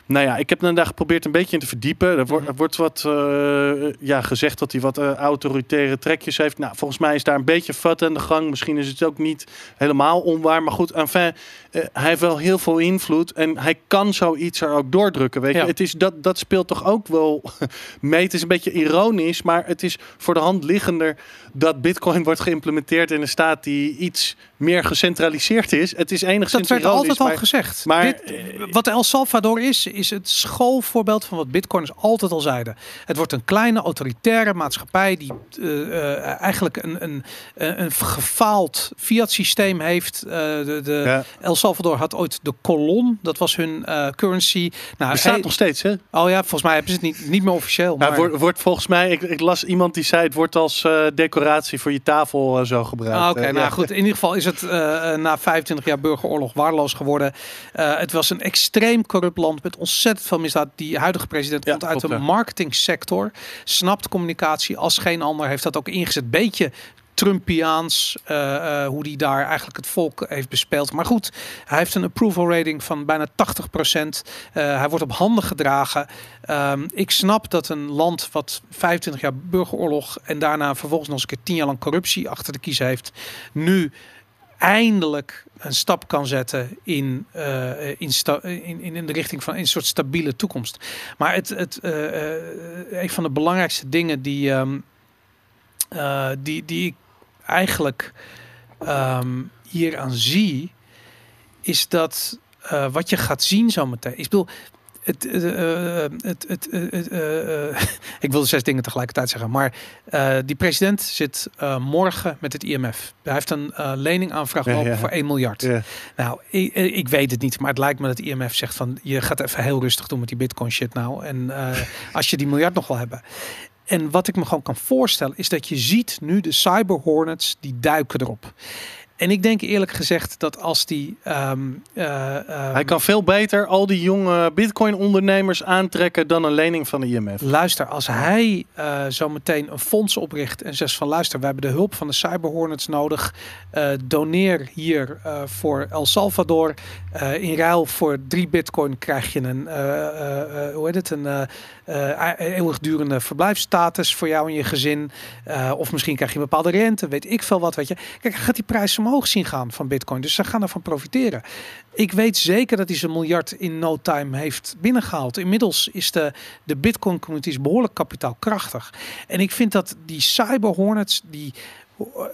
nou ja, ik heb daar geprobeerd een beetje in te verdiepen. Er wordt, mhm. er wordt wat uh, ja, gezegd dat hij wat uh, autoritaire trekjes heeft. Nou, volgens mij is daar een beetje fat aan de gang. Misschien is het ook niet helemaal onwaar. Maar goed, enfin, uh, hij heeft wel heel veel invloed. En hij kan zoiets er ook doordrukken. Weet je? Het is, dat, dat speelt toch ook wel mee. Het is een beetje ironisch, maar het is voor de hand liggender dat Bitcoin wordt geïmplementeerd in een staat die iets meer gecentraliseerd is. Het is enigszins. Dat werd altijd al gezegd. Maar wat El Salvador is, is het schoolvoorbeeld van wat Bitcoiners altijd al zeiden. Het wordt een kleine autoritaire maatschappij die uh, eigenlijk een, een, een gefaald fiat systeem heeft. Uh, de, de El Salvador had ooit de kolon, dat was hun currency. Nou, Bestaat nog steeds, hè? Oh ja, volgens mij hebben ze het niet, niet meer officieel. Maar... wordt, wordt volgens mij, ik, ik, las iemand die zei, het wordt als decoratie voor je tafel zo gebruikt. Ah, oké, nou goed, in ieder geval is het na 25 jaar burgeroorlog waardeloos geworden. het was een extreem corrupt land met ontzettend veel misdaad. Die huidige president komt uit de marketingsector. Snapt communicatie als geen ander. Heeft dat ook ingezet. Beetje Trumpiaans, uh, uh, hoe die daar eigenlijk het volk heeft bespeeld. Maar goed, hij heeft een approval rating van bijna 80 procent. Uh, hij wordt op handen gedragen. Um, ik snap dat een land wat 25 jaar burgeroorlog en daarna vervolgens nog eens een keer 10 jaar lang corruptie achter de kiezen heeft, nu eindelijk een stap kan zetten in, uh, in, in, in de richting van een soort stabiele toekomst. Maar het, het, uh, een van de belangrijkste dingen die, um, die, die ik eigenlijk um, hier aan zie, is dat wat je gaat zien zometeen. Ik bedoel, het, uh, het, het, uh, ik wilde zes dingen tegelijkertijd zeggen. Maar die president zit morgen met het IMF. Hij heeft een leningaanvraag ja, ja. voor 1 miljard. Ja. Nou, ik, ik, weet het niet. Maar het lijkt me dat het IMF zegt van... je gaat even heel rustig doen met die bitcoin shit nou. En als je die miljard nog wil hebben. En wat ik me gewoon kan voorstellen... is dat je ziet nu de cyber hornets... die duiken erop. En ik denk eerlijk gezegd dat als die. Um, Hij kan veel beter al die jonge Bitcoin-ondernemers aantrekken dan een lening van de IMF. Luister, als hij uh, zo meteen een fonds opricht en zegt van luister, we hebben de hulp van de cyberhornets nodig. Uh, doneer hier voor El Salvador. In ruil voor drie Bitcoin krijg je een. hoe heet het? Een eeuwigdurende verblijfsstatus voor jou en je gezin. of misschien krijg je een bepaalde rente, weet ik veel wat. Weet je. Kijk, gaat die prijs omhoog zien gaan van Bitcoin. Dus ze gaan ervan profiteren. Ik weet zeker dat hij zijn miljard in no time heeft binnengehaald. Inmiddels is de, de Bitcoin community behoorlijk kapitaalkrachtig. En ik vind dat die cyber hornets, die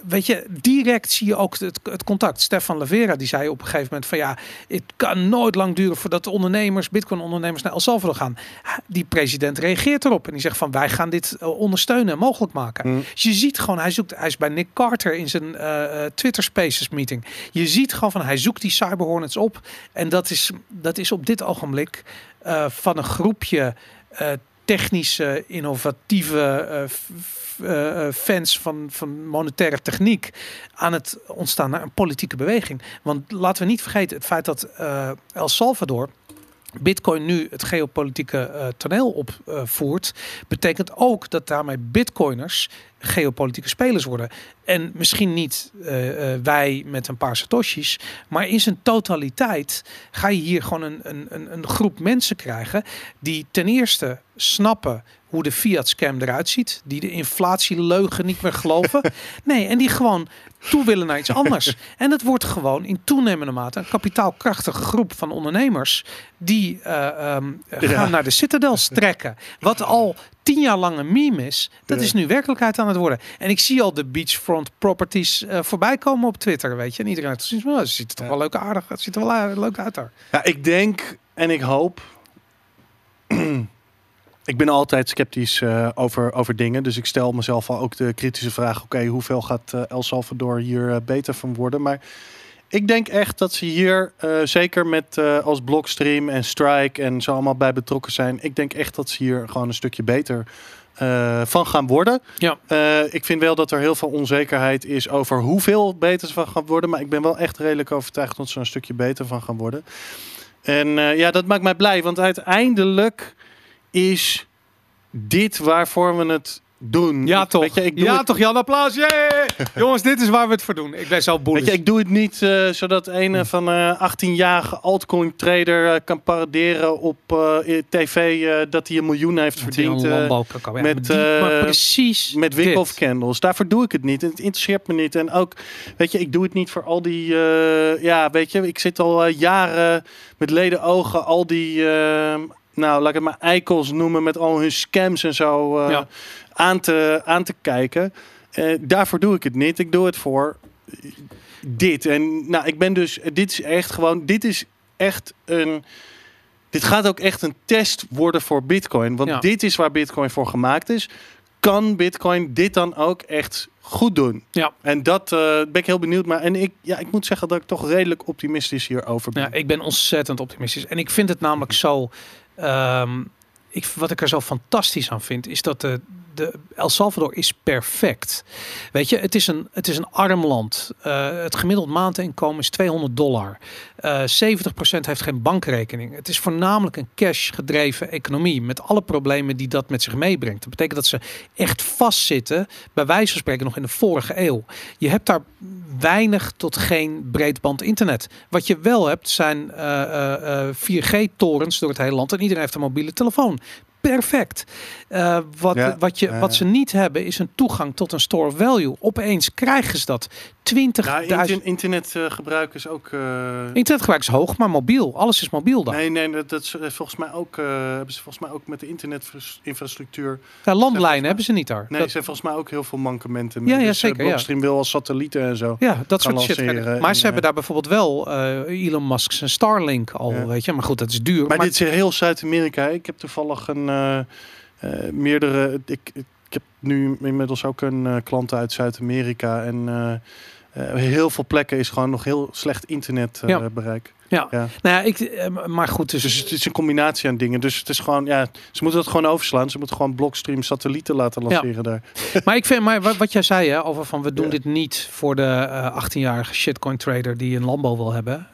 weet je, direct zie je ook het, het, contact. Stefan Levera die zei op een gegeven moment van ja, het kan nooit lang duren voordat de ondernemers, Bitcoin ondernemers naar El Salvador gaan. Die president reageert erop en die zegt van wij gaan dit eh, ondersteunen en mogelijk maken. Mm. Dus je ziet gewoon, hij zoekt, hij is bij Nick Carter in zijn uh, Twitter Spaces meeting. Je ziet gewoon van hij zoekt die cyber hornets op en dat is, dat is op dit ogenblik uh, van een groepje technische, innovatieve uh, fans van, van monetaire techniek aan het ontstaan naar een politieke beweging. Want laten we niet vergeten, het feit dat El Salvador Bitcoin nu het geopolitieke uh, toneel opvoert, betekent ook dat daarmee Bitcoiners geopolitieke spelers worden. En misschien niet uh, wij met een paar satoshis, maar in zijn totaliteit ga je hier gewoon een, een, een groep mensen krijgen die ten eerste snappen hoe de fiat scam eruit ziet, die de inflatieleugen niet meer geloven. Nee, en die gewoon toe willen naar iets anders. En het wordt gewoon in toenemende mate een kapitaalkrachtige groep van ondernemers die uh, um, gaan naar de citadels trekken. Wat al tien jaar lang een meme is, dat is nu werkelijkheid aan het worden. En ik zie al de beachfront properties uh, voorbij komen op Twitter, weet je. En iedereen heeft zoiets van, ziet er toch wel leuk aardig, het ziet er wel leuk uit daar. Ja, ik denk en ik hoop ik ben altijd sceptisch uh, over, over dingen. Dus ik stel mezelf al ook de kritische vraag: oké, hoeveel gaat uh, El Salvador hier beter van worden? Maar ik denk echt dat ze hier, zeker met als Blockstream en Strike en zo allemaal bij betrokken zijn. Ik denk echt dat ze hier gewoon een stukje beter uh, van gaan worden. Ja. Uh, ik vind wel dat er heel veel onzekerheid is over hoeveel beter ze van gaan worden. Maar ik ben wel echt redelijk overtuigd dat ze een stukje beter van gaan worden. En uh, ja, dat maakt mij blij. Want uiteindelijk is dit waarvoor we het doen. Ja, toch. Weet je, ik doe ja, toch, Jan. Applaus. Yeah! Jongens, dit is waar we het voor doen. Ik ben zo boos. ik doe het niet uh, zodat een hm. van uh, eh, 18-jarige altcoin trader uh, kan paraderen op tv dat hij een miljoen heeft dat verdiend. Met, precies met Wink Candles. Daarvoor doe ik het niet. Het interesseert me niet. En ook, weet je, ik doe het niet voor al die, ja, weet je, ik zit al jaren met leden ogen al die nou, laat ik het maar eikels noemen met al hun scams en zo. Ja aan te, aan te kijken. Uh, daarvoor doe ik het niet. Ik doe het voor dit. En nou, ik ben dus, dit is echt gewoon, dit is echt een, dit gaat ook echt een test worden voor Bitcoin. Want dit is waar Bitcoin voor gemaakt is. Kan Bitcoin dit dan ook echt goed doen? Ja. En dat uh, ben ik heel benieuwd. Maar en ik, ja, ik moet zeggen dat ik toch redelijk optimistisch hierover ben. Ja, ik ben ontzettend optimistisch. En ik vind het namelijk zo. Um, ik, wat ik er zo fantastisch aan vind, is dat de, de El Salvador is perfect. Weet je, het is een, het is een arm land. Uh, het gemiddeld maandinkomen is 200 dollar. Uh, eh, 70% heeft geen bankrekening. Het is voornamelijk een cash gedreven economie met alle problemen die dat met zich meebrengt. Dat betekent dat ze echt vastzitten, bij wijze van spreken nog in de vorige eeuw. Je hebt daar weinig tot geen breedband internet. Wat je wel hebt zijn uh, uh, 4G-torens door het hele land en iedereen heeft een mobiele telefoon perfect. Uh, wat, wat, je, wat ze niet hebben is een toegang tot een store value. Opeens krijgen ze dat. 20.000. Nou, internetgebruik is ook. Uh... Internetgebruik is hoog, maar mobiel. Alles is mobiel dan. Nee, nee, dat, dat is volgens mij ook. Uh, hebben ze volgens mij ook met de internetinfrastructuur. Ja, landlijnen hebben ze niet daar. Nee, dat... zijn volgens mij ook heel veel mankementen. Ja, ja dus, zeker. Blockstream wil als satellieten en zo. Ja, dat soort shit. Maar ze hebben daar bijvoorbeeld wel Elon Musk's Starlink al, weet je. Maar goed, dat is duur. Maar, dit is heel Zuid-Amerika. Ik heb toevallig een meerdere. Ik, ik heb nu inmiddels ook een klant uit Zuid-Amerika en uh, heel veel plekken is gewoon nog heel slecht internetbereik. Uh, ja. ja. nou ja, ik, uh, maar goed. Dus... dus het is een combinatie aan dingen. Dus het is gewoon, ja, ze moeten het gewoon overslaan. Ze moeten gewoon Blockstream satellieten laten lanceren ja. daar. Maar ik vind, maar wat, jij zei hè, over van we doen dit niet voor de 18-jarige shitcoin trader die een Lambo wil hebben.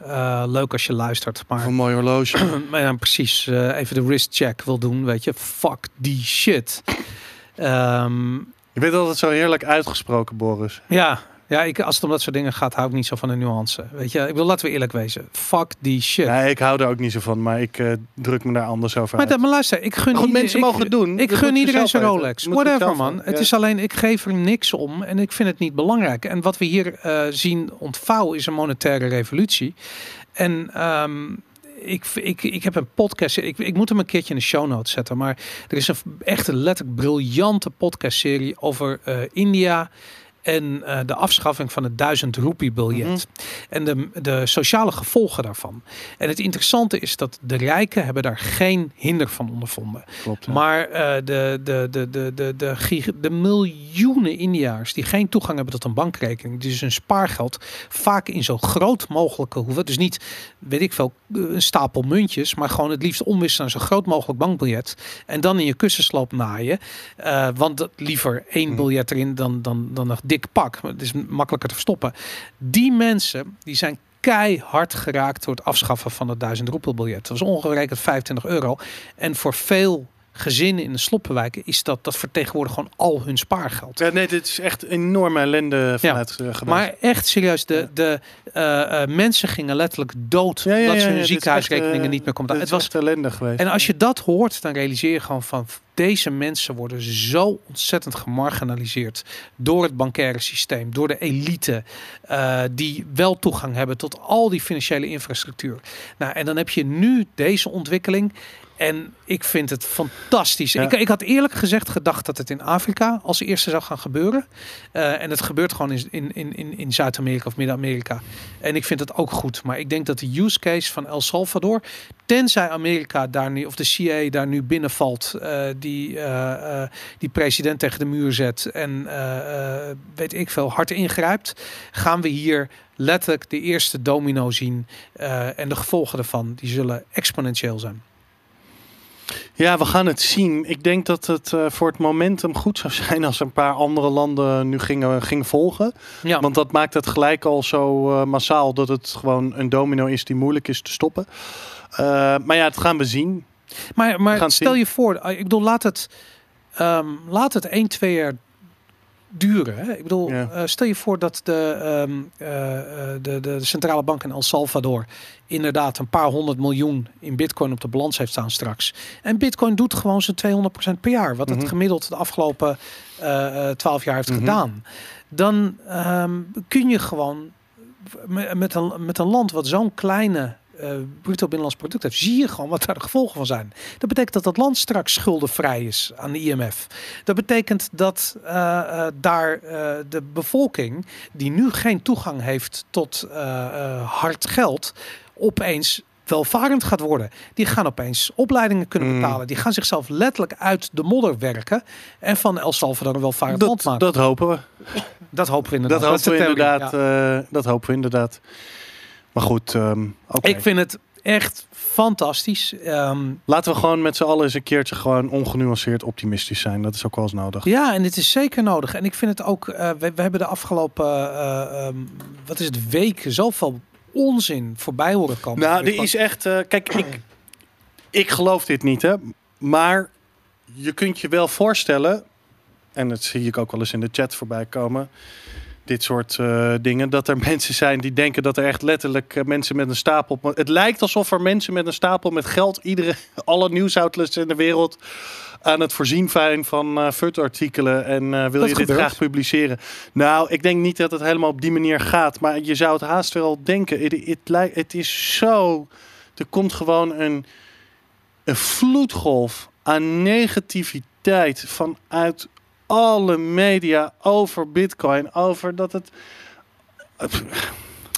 leuk als je luistert. Maar een mooi horloge. maar ja, precies. even de wrist check wil doen, weet je. Fuck die shit. Um, je bent altijd zo heerlijk uitgesproken, Boris. Ja, ja, ik, als het om dat soort dingen gaat, hou ik niet zo van de nuance. Weet je, ik wil laten we eerlijk wezen. Fuck die shit. Nee, ik hou er ook niet zo van, maar ik uh, druk me daar anders over. Maar, dat, maar luister, ik gun Goed, mensen mogen doen. Ik gun iedereen zijn Rolex. Whatever, man. Het is alleen, ik geef er niks om en ik vind het niet belangrijk. En wat we hier uh, zien ontvouwen is een monetaire revolutie. En um, ik, ik, ik heb een podcast. Ik, ik moet hem een keertje in de show notes zetten. Maar er is een echt letterlijk briljante podcastserie over uh, India en uh, de afschaffing van het 1000 roepie biljet. Mhm. En de, de sociale gevolgen daarvan. En het interessante is dat de rijken hebben daar geen hinder van ondervonden. Klopt, Maar uh, de, de, de, de, de, de, de, miljoenen Indiaars die geen toegang hebben tot een bankrekening, dus hun spaargeld vaak in zo groot mogelijke hoeven. Dus niet, weet ik veel, een stapel muntjes, maar gewoon het liefst omwisselen naar zo groot mogelijk bankbiljet. En dan in je kussensloop naaien. Uh, want liever één mhm. biljet erin dan, dan, dan nog dik pak. Het is makkelijker te verstoppen. Die mensen die zijn keihard geraakt door het afschaffen van het 1000 roepelbiljet. Dat was ongerekend 25 euro. En voor veel gezinnen in de sloppenwijken is dat dat vertegenwoordigt gewoon al hun spaargeld. Ja, nee, dit is echt enorme ellende vanuit ja, uh, Maar echt serieus, de, de uh, uh, mensen gingen letterlijk dood ja, ja, dat ze hun ziekenhuisrekeningen niet meer konden. Het was ellendig geweest. En als je dat hoort, dan realiseer je gewoon van deze mensen worden zo ontzettend gemarginaliseerd door het bankaire systeem, door de elite, uh, die wel toegang hebben tot al die financiële infrastructuur. Nou, en dan heb je nu deze ontwikkeling. En ik vind het fantastisch. Ik, ik had eerlijk gezegd gedacht dat het in Afrika als eerste zou gaan gebeuren. Uh, en het gebeurt gewoon in, in, in, in Zuid-Amerika of Midden-Amerika. En ik vind het ook goed. Maar ik denk dat de use case van El Salvador, tenzij Amerika daar nu, of de CIA daar nu binnenvalt, uh, die, uh, die president tegen de muur zet en weet ik veel, hard ingrijpt, gaan we hier letterlijk de eerste domino zien. en de gevolgen daarvan, die zullen exponentieel zijn. Ja, we gaan het zien. Ik denk dat het uh, voor het momentum goed zou zijn als een paar andere landen nu gingen, gingen volgen. Ja. Want dat maakt het gelijk al zo uh, massaal dat het gewoon een domino is die moeilijk is te stoppen. Uh, maar ja, dat gaan we zien. Maar, maar stel zien. je voor, ik bedoel, laat het, um, laat het 1, 2 jaar duren. Hè? Ik bedoel, ja. uh, stel je voor dat de, um, uh, de, de, centrale bank in El Salvador inderdaad een paar honderd miljoen in bitcoin op de balans heeft staan straks. En bitcoin doet gewoon zijn 200% per jaar, wat het mhm. gemiddeld de afgelopen twaalf jaar heeft mm -hmm. gedaan. Dan um, kun je gewoon met een, met een land wat zo'n kleine uh, bruto binnenlands product heeft, zie je gewoon wat daar de gevolgen van zijn. Dat betekent dat dat land straks schuldenvrij is aan de IMF. Dat betekent dat uh, uh, daar de bevolking, die nu geen toegang heeft tot hard geld, opeens welvarend gaat worden. Die gaan opeens opleidingen kunnen mm. betalen. Die gaan zichzelf letterlijk uit de modder werken. En van El Salvador een welvarend dat, land maken. Dat hopen we. Dat hopen we inderdaad. Dat hopen we inderdaad. Ja. dat hopen we inderdaad. Maar goed, um, okay. ik vind het echt fantastisch. Um, Laten we gewoon met z'n allen eens een keertje gewoon ongenuanceerd optimistisch zijn. Dat is ook wel eens nodig. Ja, en dit is zeker nodig. En ik vind het ook, uh, we, we, hebben de afgelopen, uh, um, wat is het, weken zoveel onzin voorbij horen komen. Nou, dit is echt, uh, kijk, ik, ik geloof dit niet, hè. Maar je kunt je wel voorstellen, en dat zie ik ook wel eens in de chat voorbij komen dit soort uh, dingen. Dat er mensen zijn die denken dat er echt letterlijk uh, mensen met een stapel. Het lijkt alsof er mensen met een stapel met geld, iedere, alle nieuwsoutlets in de wereld aan het voorzien zijn van uh, FUT-artikelen. En wil dat je gebeurt. dit graag publiceren? Nou, ik denk niet dat het helemaal op die manier gaat. Maar je zou het haast wel denken. Het is zo. Er komt gewoon een, een vloedgolf aan negativiteit vanuit alle media over Bitcoin, over dat het.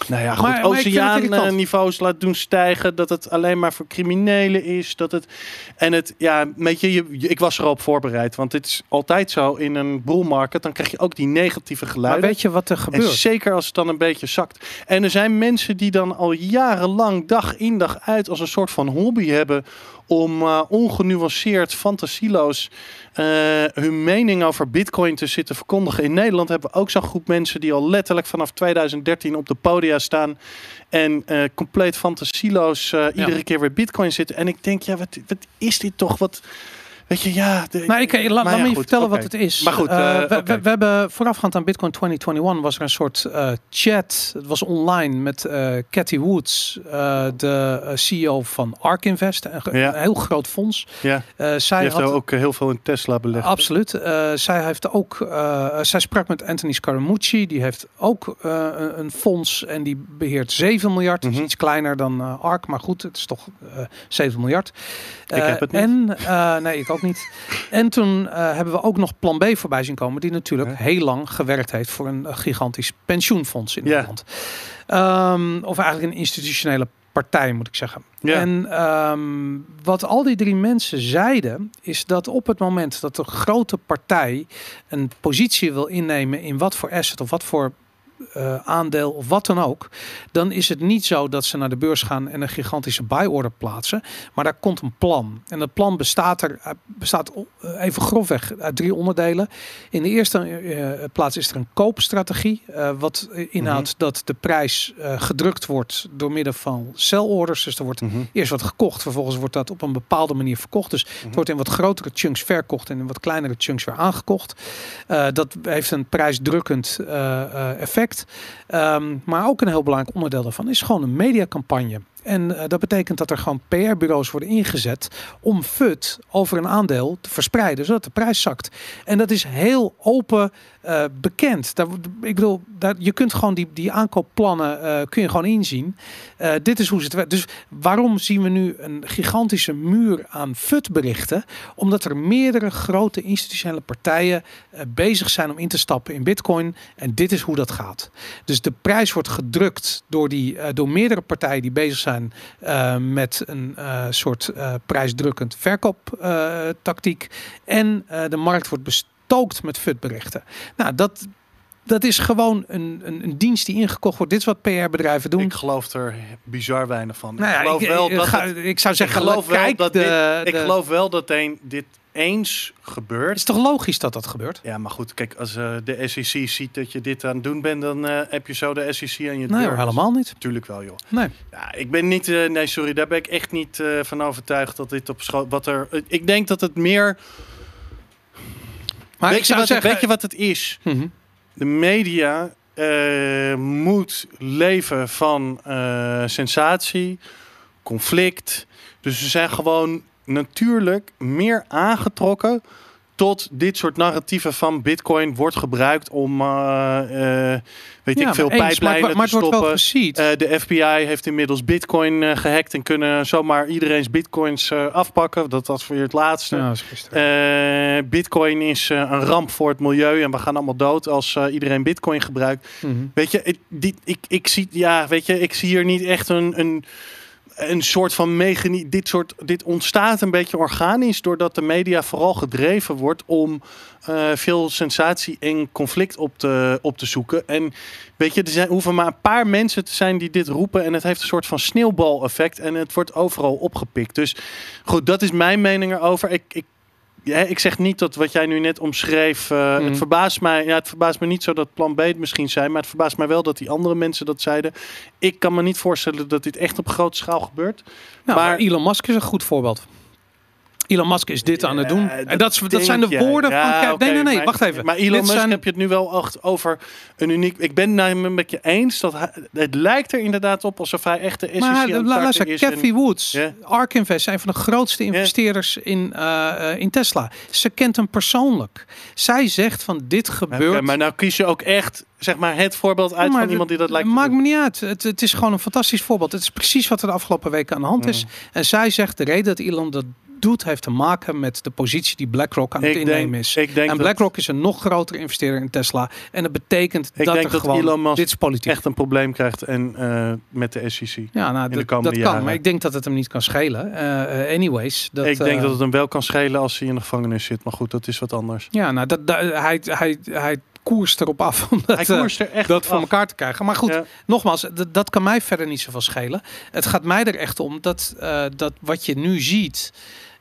Nou ja, goed, oceaanniveaus laat doen stijgen. Dat het alleen maar voor criminelen is. Dat het, en het, ja, weet je, je, ik was erop voorbereid. Want het is altijd zo in een market. Dan krijg je ook die negatieve geluiden. Maar weet je wat er gebeurt? En zeker als het dan een beetje zakt. En er zijn mensen die dan al jarenlang, dag in dag uit, als een soort van hobby hebben om uh, ongenuanceerd, fantasieloos uh, hun mening over Bitcoin te zitten verkondigen. In Nederland hebben we ook zo'n groep mensen die al letterlijk vanaf 2013 op de podia staan en uh, compleet fantasieloos iedere keer weer Bitcoin zitten. En ik denk, ja, wat, wat is dit toch? Wat Weet je, ja. De, nou, ik, laat, ja, me je vertellen okay. wat het is. Maar goed, uh, uh, we, okay. we, hebben voorafgaand aan Bitcoin 2021 was er een soort uh, chat. Het was online met Cathy Woods, de CEO van Ark Invest, een, ja. een heel groot fonds. Ja. zij heeft had, ook heel veel in Tesla belegd. Absoluut. zij heeft ook, zij sprak met Anthony Scaramucci. Die heeft ook een, een, fonds en die beheert 7 miljard. Mm -hmm. iets kleiner dan Ark, maar goed, het is toch 7 miljard. ik heb het niet. En nee, ik ook niet. En toen uh, hebben we ook nog Plan B voorbij zien komen, die natuurlijk heel lang gewerkt heeft voor een gigantisch pensioenfonds in Nederland. Ja. Um, of eigenlijk een institutionele partij, moet ik zeggen. Ja. En um, wat al die drie mensen zeiden, is dat op het moment dat een grote partij een positie wil innemen in wat voor asset of wat voor uh, aandeel of wat dan ook, dan is het niet zo dat ze naar de beurs gaan en een gigantische buy order plaatsen, maar daar komt een plan. En dat plan bestaat er eh, bestaat eh, even grofweg uit drie onderdelen. In de eerste uh, plaats is er een koopstrategie, uh, wat inhoudt mm -hmm. dat de prijs gedrukt wordt door middel van sell orders. Dus er wordt mm -hmm. eerst wat gekocht, vervolgens wordt dat op een bepaalde manier verkocht. Dus mm -hmm. het mhm. wordt in wat grotere chunks verkocht en in wat kleinere chunks weer aangekocht. dat heeft een prijsdrukkend effect. Um, maar ook een heel belangrijk onderdeel daarvan is gewoon een mediacampagne. En uh, dat betekent dat er gewoon PR-bureaus worden ingezet om FUT over een aandeel te verspreiden, zodat de prijs zakt. En dat is heel open uh, bekend. Daar, ik bedoel, je kunt gewoon die, die aankoopplannen uh, kun je gewoon inzien. Dit is hoe ze het werkt. Dus waarom zien we nu een gigantische muur aan FUT-berichten? Omdat er meerdere grote institutionele partijen bezig zijn om in te stappen in Bitcoin. En dit is hoe dat gaat. Dus de prijs wordt gedrukt door, die, door meerdere partijen die bezig zijn met een soort prijsdrukkend verkooptactiek. en de markt wordt bestookt met FUT-berichten. Nou, dat, dat is gewoon een, een, een, dienst die ingekocht wordt. Dit is wat PR-bedrijven doen. Ik geloof er bizar weinig van. Nou ja, ik geloof ik, wel dat ik zou zeggen, ik geloof wel dat de, dit, de, ik geloof wel dat een, dit eens gebeurt. is toch logisch dat dat gebeurt? Ja, maar goed, kijk, als uh, de SEC ziet dat je dit aan het doen bent, dan uh, heb je zo de SEC aan je nee, deur. helemaal niet. Tuurlijk wel, joh. Nee. Ja, ik ben niet, uh, nee, sorry, daar ben ik echt niet van overtuigd dat dit op schoot. Wat er, ik denk dat het meer maar weet, ik je zou wat, zeggen... weet je wat het is? Mhm. De media moet leven van sensatie, conflict. Dus ze zijn gewoon natuurlijk meer aangetrokken tot dit soort narratieven van Bitcoin wordt gebruikt om, uh, uh, weet ja, ik veel, pijplijnen te stoppen. Uh, de FBI heeft inmiddels Bitcoin gehackt en kunnen zomaar iedereen's Bitcoins afpakken. Dat was voor je het laatste. Ja, dat is Bitcoin is een ramp voor het milieu en we gaan allemaal dood als iedereen Bitcoin gebruikt. Mm -hmm. Weet je, ik, die, ik, ik zie, ja, weet je, ik zie hier niet echt een, een een soort van mechanie. Dit, soort, dit ontstaat een beetje organisch doordat de media vooral gedreven wordt om uh, veel sensatie en conflict op te, op te zoeken. En weet je, er zijn, hoeven maar een paar mensen te zijn die dit roepen en het heeft een soort van sneeuwbal-effect en het wordt overal opgepikt. Dus goed, dat is mijn mening erover. Ik, ik ja, ik zeg niet dat wat jij nu net omschreef. Uh, Mm. Het verbaast mij. Ja, het verbaast me niet zo dat plan B het misschien zijn. Maar het verbaast mij wel dat die andere mensen dat zeiden. Ik kan me niet voorstellen dat dit echt op grote schaal gebeurt. Nou, Maar- maar Elon Musk is een goed voorbeeld. Elon Musk is dit aan het doen. En dat, dat zijn de woorden Ja, van... Kijk, nee, nee, nee, maar- wacht even. Maar Elon Dit Musk zijn- heb je het nu wel echt over een uniek... Ik ben het met je eens dat hij, het lijkt er inderdaad op alsof hij echt de SEC Maar het luister, is. en- Cathy Woods. ARK Invest, een van de grootste investeerders in, eh, in Tesla. Ze kent hem persoonlijk. Zij zegt van dit gebeurt... Maar nou kies je ook echt zeg maar, het voorbeeld uit Maar van iemand die dat lijkt Maakt me niet uit. Het, het is gewoon een fantastisch voorbeeld. Het is precies wat er de afgelopen weken aan de hand is. Mm. En zij zegt de reden dat Elon dat doet, heeft te maken met de positie die BlackRock aan het Ik innemen denk, is. ik denk En BlackRock is een nog grotere investeerder in Tesla. En dat betekent Ik dat denk er dat gewoon... Elon Musk dit is politiek. echt een probleem krijgt en, eh, met de SEC. ja, nou, de dat, komende dat kan. Maar ik denk dat het hem niet kan schelen. Eh, eh, anyways. Dat, ik denk dat het hem wel kan schelen als hij in de gevangenis zit. Maar goed, dat is wat anders. Ja, nou, dat, dat- hij, hij, hij koerst erop af om dat, er echt dat voor af. elkaar te krijgen. Maar goed, Ja. nogmaals, dat kan mij verder niet zoveel schelen. Het gaat mij er echt om dat, dat wat je nu ziet,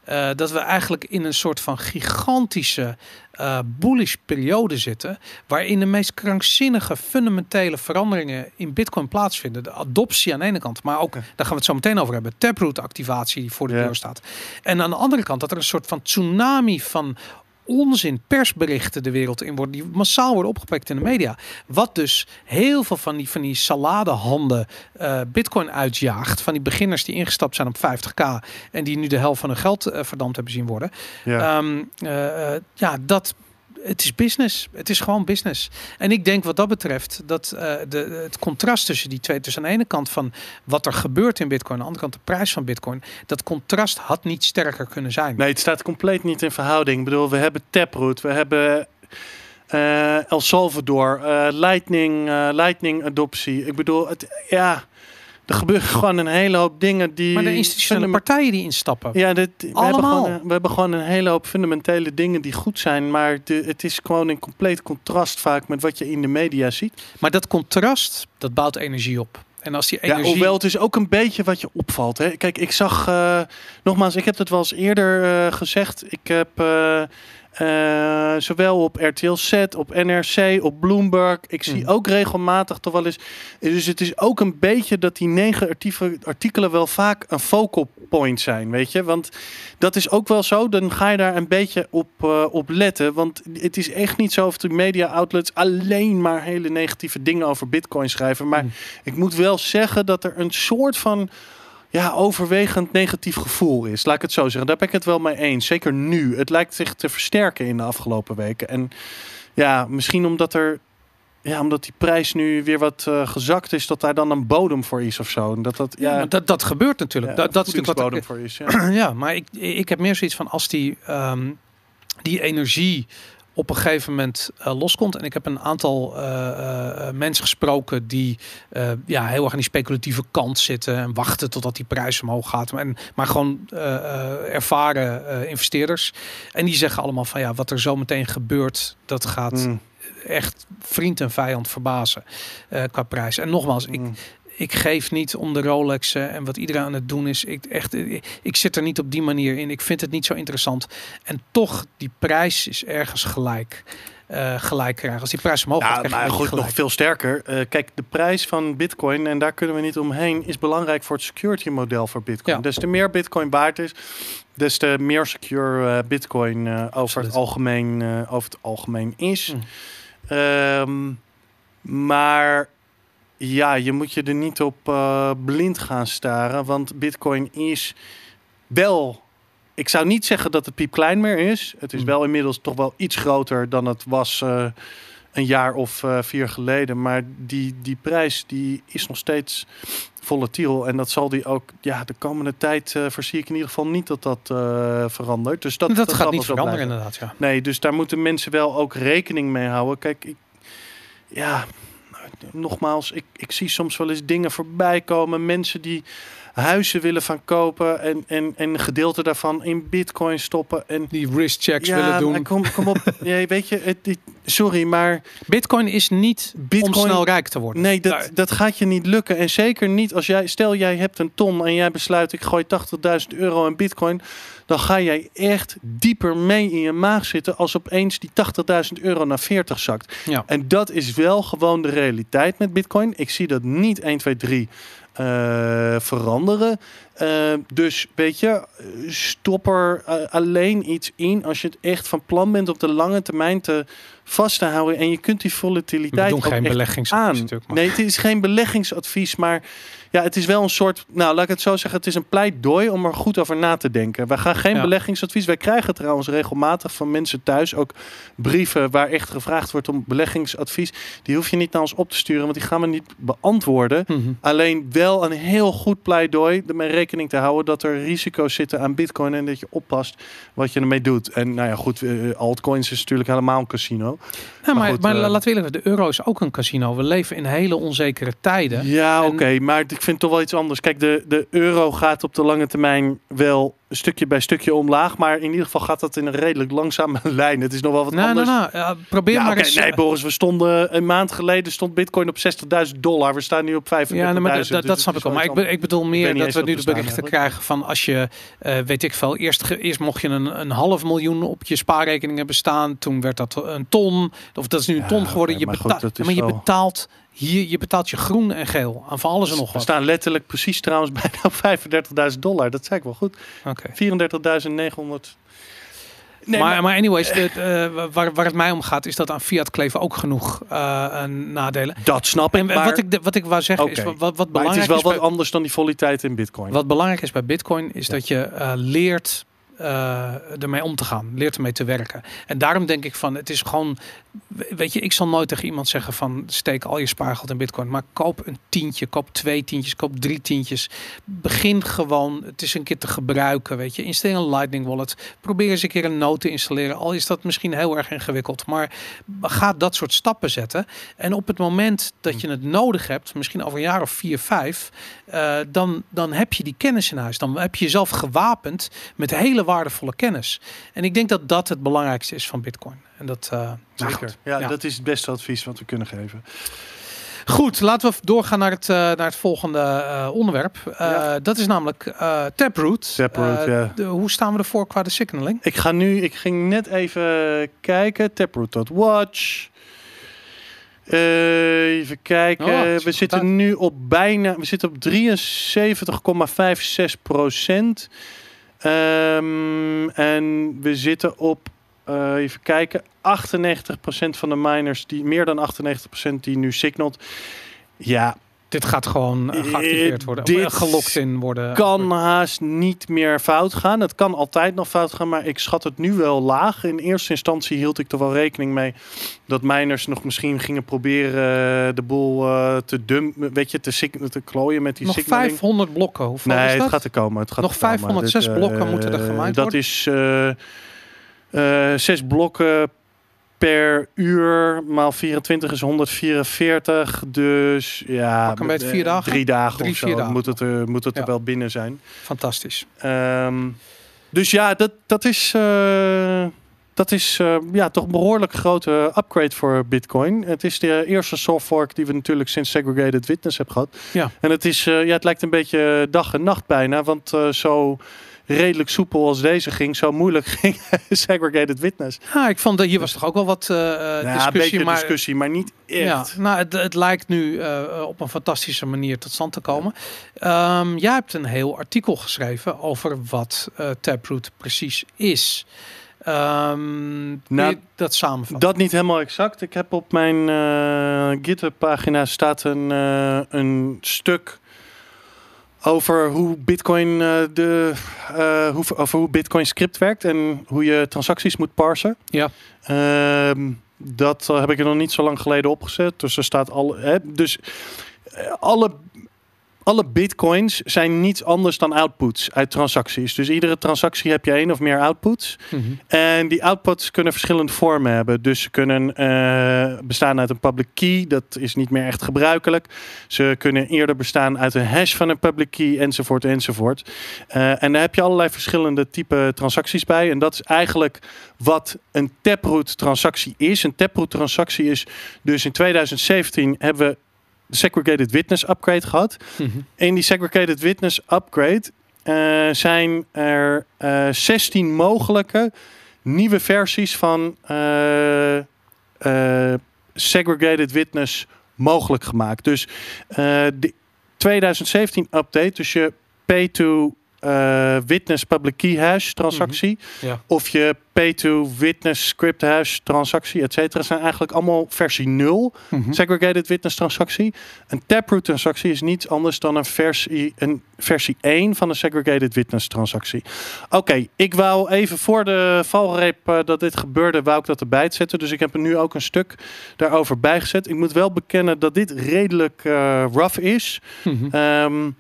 eh, dat we eigenlijk in een soort van gigantische eh bullish periode zitten, waarin de meest krankzinnige fundamentele veranderingen in Bitcoin plaatsvinden. De adoptie aan de ene kant, maar ook, daar gaan we het zo meteen over hebben, taproot activatie die voor de Ja. deur staat. En aan de andere kant dat er een soort van tsunami van onzin persberichten de wereld in worden, die massaal worden opgepakt in de media. Wat dus heel veel van die, van die saladehanden eh, bitcoin uitjaagt. Van die beginners die ingestapt zijn op 50k en die nu de helft van hun geld eh, verdampt hebben zien worden. Ja. Ehm, eh, ja, dat. Het is business. Het is gewoon business. En ik denk wat dat betreft dat eh, de, het contrast tussen die twee, tussen aan de ene kant van wat er gebeurt in Bitcoin, aan de andere kant de prijs van Bitcoin, dat contrast had niet sterker kunnen zijn. Nee, het staat compleet niet in verhouding. Ik bedoel, we hebben Taproot, we hebben eh, El Salvador, eh, Lightning, Lightning adoptie. Ik bedoel, het, ja, er gebeuren gewoon een hele hoop dingen die... Maar de institutionele partijen die instappen. Ja, dit, we, hebben gewoon, een- we hebben gewoon een hele hoop fundamentele dingen die goed zijn. Maar de, het is gewoon in compleet contrast vaak met wat je in de media ziet. Maar dat contrast, dat bouwt energie op. En als die Ja, energie... hoewel het is ook een beetje wat je opvalt. Hè? Kijk, ik zag, eh, nogmaals, ik heb het wel eens eerder eh, gezegd. Ik heb eh, eh, zowel op RTL Z, op NRC, op Bloomberg. Ik zie Mhm. ook regelmatig toch wel eens. Dus het is ook een beetje dat die negatieve artikelen wel vaak een focal point zijn, weet je? Want dat is ook wel zo. Dan ga je daar een beetje op, eh, op letten. Want het is echt niet zo of de media outlets alleen maar hele negatieve dingen over Bitcoin schrijven. Maar Mhm. ik moet wel zeggen dat er een soort van ja, overwegend negatief gevoel is. Laat ik het zo zeggen. Daar ben ik het wel mee eens. Zeker nu. Het lijkt zich te versterken in de afgelopen weken. En ja, misschien omdat er. Ja, omdat die prijs nu weer wat uh, gezakt is, dat daar dan een bodem voor is of zo. Dat, dat, ja, ja dat, dat gebeurt natuurlijk. Ja, dat, dat is natuurlijk wat bodem voor is. Ja. ja, maar ik, ik heb meer zoiets van als die, um, die energie op een gegeven moment uh, loskomt. En ik heb een aantal uh, uh, mensen gesproken die ja, heel erg aan die speculatieve kant zitten en wachten totdat die prijs omhoog gaat. Maar, maar gewoon ervaren investeerders. En die zeggen allemaal van ja, wat er zo meteen gebeurt, dat gaat. Mm. Echt vriend en vijand verbazen qua prijs. En nogmaals, mm. ik, ik geef niet om de Rolex en wat iedereen aan het doen is. Ik, echt, ik zit er niet op die manier in. Ik vind het niet zo interessant. En toch, die prijs is ergens gelijk. Uh, gelijk krijgen. Als die prijs omhoog ja, gaat, maar goed, nog veel sterker. Uh, kijk, de prijs van Bitcoin, en daar kunnen we niet omheen, is belangrijk voor het security model voor Bitcoin. Ja. Dus te meer Bitcoin waard is, des te meer secure uh, Bitcoin over, het algemeen, over het algemeen is. Mm. Um, maar ja, je moet je er niet op uh, blind gaan staren. Want Bitcoin is wel. Ik zou niet zeggen dat het piepklein meer is. Het is hmm. wel inmiddels toch wel iets groter dan het was uh, een jaar of uh, vier geleden. Maar die, die prijs die is nog steeds volatiel. En dat zal die ook ja, de komende tijd uh, voorzie ik in ieder geval niet dat dat verandert. Dus dat, dat, dat gaat niet veranderen, inderdaad. Ja. Nee, dus daar moeten mensen wel ook rekening mee houden. Kijk, ik, ja, nogmaals, ik, ik zie soms wel eens dingen voorbij komen. Mensen die huizen willen van kopen en, en, en een gedeelte daarvan in bitcoin stoppen. En, die risk checks willen doen. Kom, kom op, ja, weet je, het, sorry, maar... Bitcoin is niet bitcoin, om snel rijk te worden. Nee, dat, dat gaat je niet lukken. En zeker niet als jij, stel jij hebt een ton en jij besluit ik gooi 80.000 euro in bitcoin dan ga jij echt dieper mee in je maag zitten als opeens die 80.000 euro naar 40 zakt. Ja. En dat is wel gewoon de realiteit met Bitcoin. Ik zie dat niet 1, 2, 3 uh, veranderen. Uh, dus weet je, stop er uh, alleen iets in als je het echt van plan bent op de lange termijn te vast te houden. En je kunt die volatiliteit ook geen beleggingsadvies aan. Nee, het is geen beleggingsadvies, maar ja, het is wel een soort, nou laat ik het zo zeggen, het is een pleidooi om er goed over na te denken. We gaan geen ja. beleggingsadvies. Wij krijgen trouwens regelmatig van mensen thuis ook brieven waar echt gevraagd wordt om beleggingsadvies. Die hoef je niet naar ons op te sturen, want die gaan we niet beantwoorden. Mm -hmm. Alleen wel een heel goed pleidooi ermee rekening te houden dat er risico's zitten aan bitcoin en dat je oppast wat je ermee doet. En nou ja, goed, uh, altcoins is natuurlijk helemaal een casino. Ja, maar, maar, goed, maar uh, laten we eerlijk de euro is ook een casino. We leven in hele onzekere tijden. Ja, oké, okay, maar ik vind toch wel iets anders. Kijk, de, de euro gaat op de lange termijn wel stukje bij stukje omlaag. Maar in ieder geval gaat dat in een redelijk langzame lijn. Het is nog wel wat nou, anders. Nou, nou, ja, probeer ja, maar okay, eens. Nee, Boris, we stonden een maand geleden stond Bitcoin op 60.000 dollar. We staan nu op 35.000. Ja, nou, maar dus dat, dat snap ik wel. Maar ik, be, ik bedoel meer dat we nu de berichten krijgen van als je, uh, weet ik veel, eerst, eerst mocht je een, een half miljoen op je spaarrekening hebben staan. Toen werd dat een ton. Of dat is nu een ton geworden. Okay, je, beta goed, maar je betaalt hier, je betaalt je groen en geel aan van alles en nog wat. We staan letterlijk precies trouwens bijna op 35.000 dollar. Dat zei ik wel goed. Okay. 34.900. Nee, maar, maar anyways, de, uh, waar, waar het mij om gaat, is dat aan fiat kleven ook genoeg uh, nadelen. Dat snap ik. En maar... wat ik, de, wat ik wou zeggen okay. is, wat, wat belangrijk het is wel is wat bij, anders dan die volatiliteit in bitcoin. Wat belangrijk is bij bitcoin, is ja. dat je uh, leert uh, ermee om te gaan, leert ermee te werken. En daarom denk ik van, het is gewoon, weet je, ik zal nooit tegen iemand zeggen van steek al je spaargeld in bitcoin, maar koop een tientje, koop twee tientjes, koop drie tientjes. Begin gewoon, het is een keer te gebruiken, weet je. Installeer een Lightning Wallet, probeer eens een keer een note te installeren, al is dat misschien heel erg ingewikkeld, maar ga dat soort stappen zetten. En op het moment dat je het nodig hebt, misschien over een jaar of vier, vijf, uh, dan, dan heb je die kennis in huis. Dan heb je jezelf gewapend met hele waardevolle kennis. En ik denk dat dat het belangrijkste is van Bitcoin. En dat, uh, Zeker. Ja, ja, dat is het beste advies wat we kunnen geven. Goed, laten we doorgaan naar het, uh, naar het volgende uh, onderwerp. Uh, ja. Dat is namelijk Taproot. Taproot, ja. De, hoe staan we ervoor qua de signaling? Ik ga nu, ik ging net even kijken. Taproot.watch. Even kijken. Oh, we zitten uit. nu op bijna. We zitten op 73,56 procent. Um, en we zitten op. Uh, even kijken. 98% van de miners die meer dan 98% die nu signalt. Ja, dit gaat gewoon uh, geactiveerd worden. Dit of, gelokt in worden. kan haast niet meer fout gaan. Het kan altijd nog fout gaan, maar ik schat het nu wel laag. In eerste instantie hield ik er wel rekening mee dat miners nog misschien gingen proberen de boel te dumpen, weet je, te, te klooien met die nog signaling. 500 blokken. Hoeveel nee, is dat? het gaat er komen. Het gaat nog er komen. 506 Dit, blokken moeten er gemaakt dat worden. is uh, zes blokken per uur maal 24 is 144. Dus ja, beetje vier dagen? drie dagen Drie, of zo vier dagen. moet het, er, moet het Ja. er wel binnen zijn. Fantastisch. Ehm, dus ja, dat, dat is, uh, dat is uh, ja, toch een behoorlijk grote upgrade voor Bitcoin. Het is de eerste soft fork die we natuurlijk sinds Segregated Witness hebben gehad. Ja. En het, is, uh, ja, het lijkt een beetje dag en nacht bijna, want zo redelijk soepel als deze ging, zo moeilijk ging Segregated Witness. Ja, ik vond dat hier was toch ook wel wat uh, ja, discussie, een beetje maar discussie, maar niet echt. Ja, nou, het, het lijkt nu uh, op een fantastische manier tot stand te komen. Ja. Um, jij hebt een heel artikel geschreven over wat uh, Taproot precies is. Um, nou, dat samenvatten? Dat niet helemaal exact. Ik heb op mijn uh, GitHub-pagina staat een, een stuk over hoe Bitcoin uh, de uh, hoe, over hoe Bitcoin script werkt en hoe je transacties moet parsen. Ja. Uh, dat uh, heb ik er nog niet zo lang geleden opgezet. Dus er staat al. Hè, dus alle. Alle bitcoins zijn niets anders dan outputs uit transacties. Dus iedere transactie heb je één of meer outputs. Mm -hmm. En die outputs kunnen verschillende vormen hebben. Dus ze kunnen uh, bestaan uit een public key. Dat is niet meer echt gebruikelijk. Ze kunnen eerder bestaan uit een hash van een public key. Enzovoort, enzovoort. Uh, en daar heb je allerlei verschillende type transacties bij. En dat is eigenlijk wat een taproot transactie is. Een taproot transactie is dus in 2017 hebben we Segregated Witness upgrade gehad. Mm -hmm. In die Segregated Witness upgrade uh, zijn er uh, 16 mogelijke nieuwe versies van uh, Segregated Witness mogelijk gemaakt. Dus de 2017 update, dus je pay to uh, witness public key hash transactie. Mm -hmm. ja. Of je pay to witness script hash transactie, et cetera. zijn eigenlijk allemaal versie 0. Mm -hmm. Segregated witness transactie. Een taproot transactie is niets anders dan een versie, een versie 1 van een segregated witness transactie. Oké, okay, ik wou even voor de valreep uh, dat dit gebeurde, wou ik dat erbij zetten. Dus ik heb er nu ook een stuk daarover bijgezet. Ik moet wel bekennen dat dit redelijk uh, rough is. Mm -hmm. um,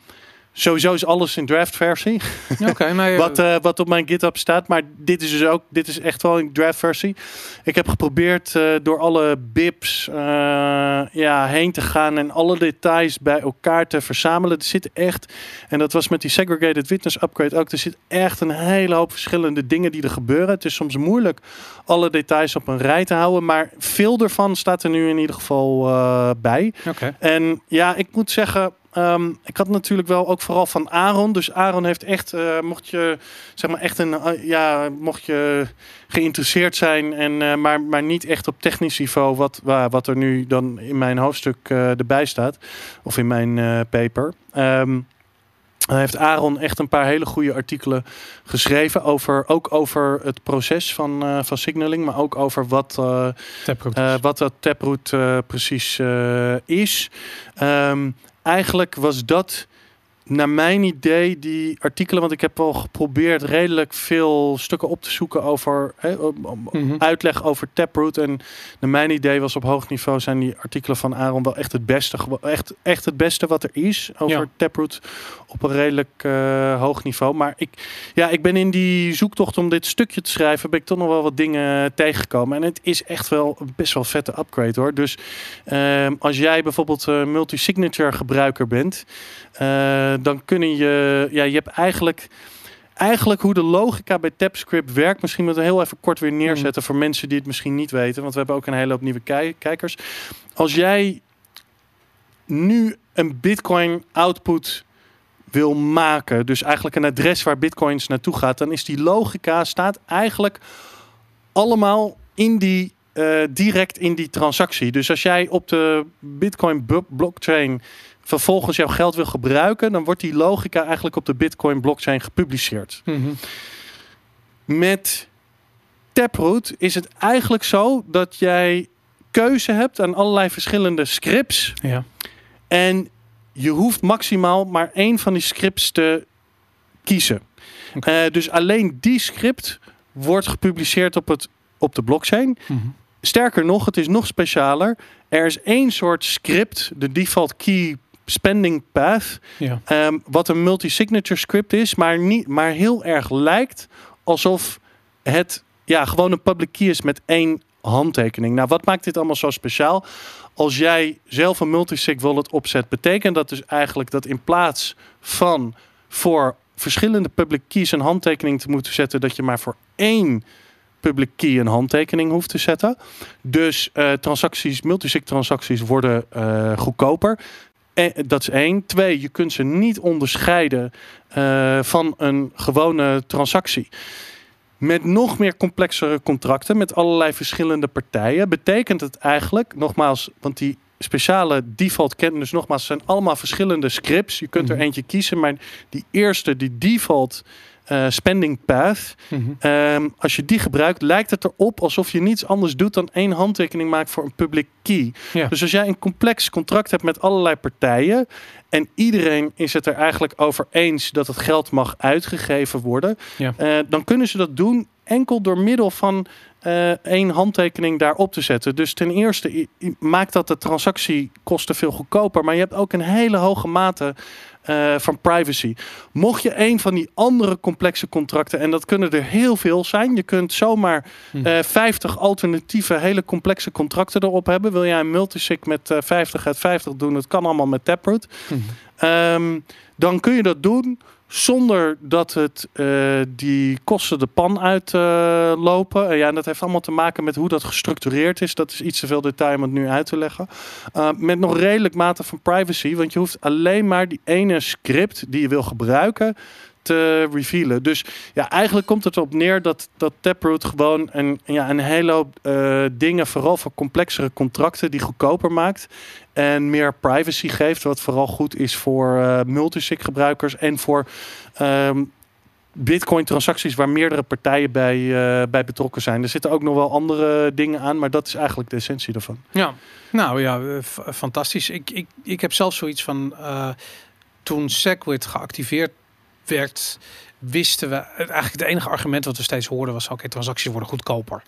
Sowieso is alles in draft versie. Okay, nee, wat, uh, wat op mijn GitHub staat. Maar dit is dus ook, dit is echt wel een draft versie. Ik heb geprobeerd uh, door alle bips uh, ja, heen te gaan en alle details bij elkaar te verzamelen. Er zit echt, en dat was met die Segregated Witness upgrade ook, er zit echt een hele hoop verschillende dingen die er gebeuren. Het is soms moeilijk alle details op een rij te houden. Maar veel ervan staat er nu in ieder geval bij. Okay. En ja, ik moet zeggen, Um, ik had natuurlijk wel ook vooral van Aaron. Dus Aaron heeft echt, uh, mocht je zeg maar echt een, uh, ja, mocht je geïnteresseerd zijn en uh, maar, maar niet echt op technisch niveau, wat, wat er nu dan in mijn hoofdstuk erbij staat, of in mijn paper. Um, heeft Aaron echt een paar hele goede artikelen geschreven. Over, ook over het proces van, uh, van signaling. Maar ook over wat, uh, uh, wat dat taproot precies is. Um, eigenlijk was dat naar mijn idee die artikelen, want ik heb al geprobeerd redelijk veel stukken op te zoeken over mm -hmm. uitleg over Taproot. En naar mijn idee was op hoog niveau zijn die artikelen van Aaron wel echt het beste, echt, echt het beste wat er is over Ja. Taproot op een redelijk uh, hoog niveau. Maar ik, ja, ik ben in die zoektocht om dit stukje te schrijven, ben ik toch nog wel wat dingen tegengekomen. En het is echt wel een best wel vette upgrade hoor. Dus uh, als jij bijvoorbeeld uh, multi-signature gebruiker bent, uh, dan kunnen je, ja, je hebt eigenlijk, eigenlijk hoe de logica bij TapScript werkt. Misschien moet ik heel even kort weer neerzetten voor mensen die het misschien niet weten, want we hebben ook een hele hoop nieuwe kij kijkers. Als jij nu een Bitcoin output wil maken, dus eigenlijk een adres waar Bitcoins naartoe gaat, dan is die logica staat eigenlijk allemaal in die uh, direct in die transactie. Dus als jij op de Bitcoin blockchain vervolgens jouw geld wil gebruiken, dan wordt die logica eigenlijk op de Bitcoin blockchain gepubliceerd. Mm -hmm. Met Taproot is het eigenlijk zo dat jij keuze hebt aan allerlei verschillende scripts. Ja. En je hoeft maximaal maar één van die scripts te kiezen. Eh, dus alleen die script wordt gepubliceerd op, het, op de blockchain. Mhm. Sterker nog, het is nog specialer. Er is één soort script, de default key spending path, Ja. ehm, wat een multi-signature script is, maar, niet, maar heel erg lijkt alsof het ja, gewoon een public key is met één handtekening. Nou, wat maakt dit allemaal zo speciaal? Als jij zelf een multisig wallet opzet, betekent dat dus eigenlijk dat in plaats van voor verschillende public keys een handtekening te moeten zetten, dat je maar voor één public key een handtekening hoeft te zetten. Dus eh, transacties, multisig transacties worden eh, goedkoper. En, dat is één. Twee, je kunt ze niet onderscheiden eh, van een gewone transactie. Met nog meer complexere contracten met allerlei verschillende partijen betekent het eigenlijk, nogmaals, want die speciale default kennen dus nogmaals zijn allemaal verschillende scripts. Je kunt er Mhm. eentje kiezen, maar die eerste, die default eh, spending path, Mhm. Ehm, als je die gebruikt, lijkt het erop alsof je niets anders doet dan één handtekening maakt voor een public key. Ja. Dus als jij een complex contract hebt met allerlei partijen en iedereen is het er eigenlijk over eens dat het geld mag uitgegeven worden, Ja. eh, dan kunnen ze dat doen enkel door middel van eh, één handtekening daarop te zetten. Dus ten eerste maakt dat de transactiekosten veel goedkoper, maar je hebt ook een hele hoge mate eh, van privacy. Mocht je een van die andere complexe contracten, en dat kunnen er heel veel zijn, je kunt zomaar Hm. eh 50 alternatieve hele complexe contracten erop hebben. Wil jij een multisig met eh 50 uit 50 doen? Het kan allemaal met Taproot. Mhm. Ehm, dan kun je dat doen zonder dat het eh, die kosten de pan uitlopen. ja, en dat heeft allemaal te maken met hoe dat gestructureerd is. Dat is iets te veel detail om het nu uit te leggen. Uh, met nog redelijk mate van privacy, want je hoeft alleen maar die ene script die je wil gebruiken te revealen. Dus ja, eigenlijk komt het erop neer dat, dat Taproot gewoon een, ja, een hele hoop eh, dingen, vooral voor complexere contracten, die goedkoper maakt. En meer privacy geeft, wat vooral goed is voor eh multisig gebruikers en voor ehm, Bitcoin transacties waar meerdere partijen bij, eh, bij betrokken zijn. Er zitten ook nog wel andere dingen aan, maar dat is eigenlijk de essentie daarvan. Ja, nou ja, fantastisch. Ik, ik, ik heb zelf zoiets van toen Segwit geactiveerd werd, wisten we eigenlijk het enige argument wat we steeds hoorden was: oké, transacties worden goedkoper.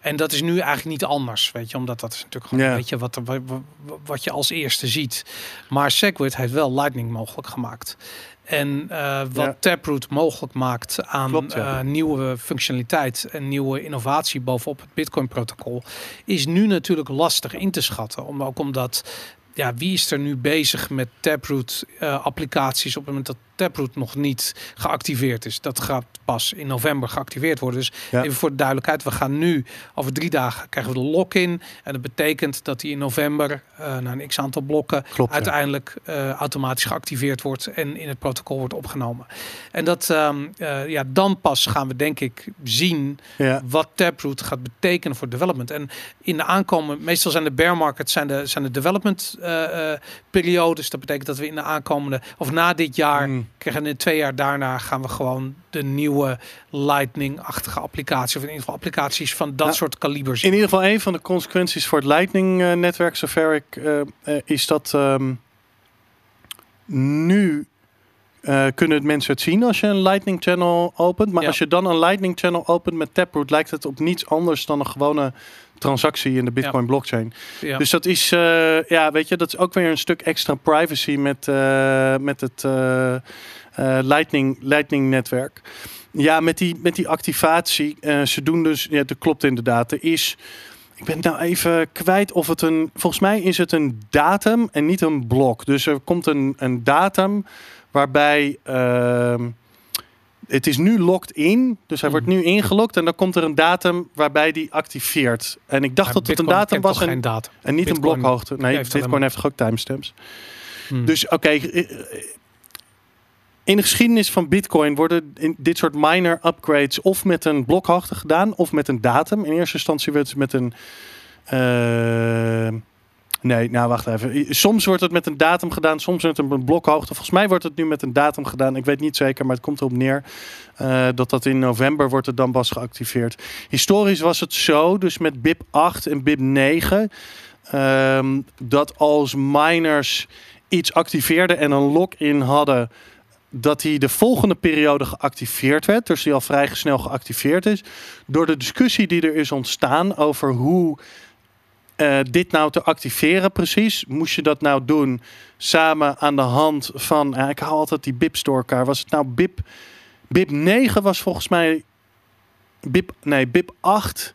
En dat is nu eigenlijk niet anders, weet je, omdat dat is natuurlijk gewoon Ja. weet je wat, wat, wat je als eerste ziet. Maar Segwit heeft wel Lightning mogelijk gemaakt. En eh, wat Ja. Taproot mogelijk maakt aan Klopt, ja. eh, nieuwe functionaliteit en nieuwe innovatie bovenop het Bitcoin-protocol, is nu natuurlijk lastig in te schatten. Om, ook omdat, ja, wie is er nu bezig met Taproot-applicaties op het moment dat Taproot nog niet geactiveerd is? Dat gaat pas in november geactiveerd worden. Dus Ja. even voor de duidelijkheid, we gaan nu over drie dagen krijgen we de lock-in. En dat betekent dat die in november eh na een x-aantal blokken Klopt. uiteindelijk eh, automatisch geactiveerd wordt en in het protocol wordt opgenomen. En dat, ehm, eh, ja, dan pas gaan we denk ik zien Ja. wat Taproot gaat betekenen voor development. En in de aankomende, meestal zijn de bear markets zijn de, zijn de development eh, eh, periodes. Dat betekent dat we in de aankomende, of na dit jaar, Mm. krijgen in twee jaar daarna gaan we gewoon de nieuwe Lightning-achtige applicatie, of in ieder geval applicaties van dat Nou, soort kaliber zien. In ieder geval een van de consequenties voor het Lightning-netwerk, zover ik, eh, eh, is dat ehm, nu eh, kunnen het mensen het zien als je een Lightning Channel opent. Maar Ja. als je dan een Lightning Channel opent met Taproot, lijkt het op niets anders dan een gewone transactie in de Bitcoin blockchain. Ja. Dus dat is, eh, ja, weet je, dat is ook weer een stuk extra privacy met, eh, met het eh, Lightning, Lightning netwerk. Ja, met die, met die activatie, ze doen dus, ja, dat klopt inderdaad. Er is, ik ben nou even kwijt of het een, volgens mij is het een datum en niet een blok. Dus er komt een, een datum waarbij, ehm, het is nu locked in, dus hij wordt nu ingelogd en dan komt er een datum waarbij die activeert. En ik dacht dat het een datum was en, datum. en niet een blokhoogte. Nee, heeft Bitcoin heeft ook timestamps. Hmm. Dus oké, eh, eh, in de geschiedenis van Bitcoin worden in dit soort minor upgrades of met een blokhoogte gedaan of met een datum. In eerste instantie werd het met een. eh, nee, nou wacht even. Soms wordt het met een datum gedaan, soms met een blokhoogte. Volgens mij wordt het nu met een datum gedaan. Ik weet niet zeker, maar het komt erop neer eh, dat dat in november wordt het dan pas geactiveerd. Historisch was het zo, dus met BIP 8 en BIP 9, ehm, dat als miners iets activeerden en een login hadden, dat hij de volgende periode geactiveerd werd. Dus die al vrij snel geactiveerd is. Door de discussie die er is ontstaan over hoe uh, dit nou te activeren precies. Moest je dat nou doen samen aan de hand van... Ik haal altijd die BIPs door elkaar. Was het nou BIP... BIP 9 was volgens mij... BIP, nee, BIP 8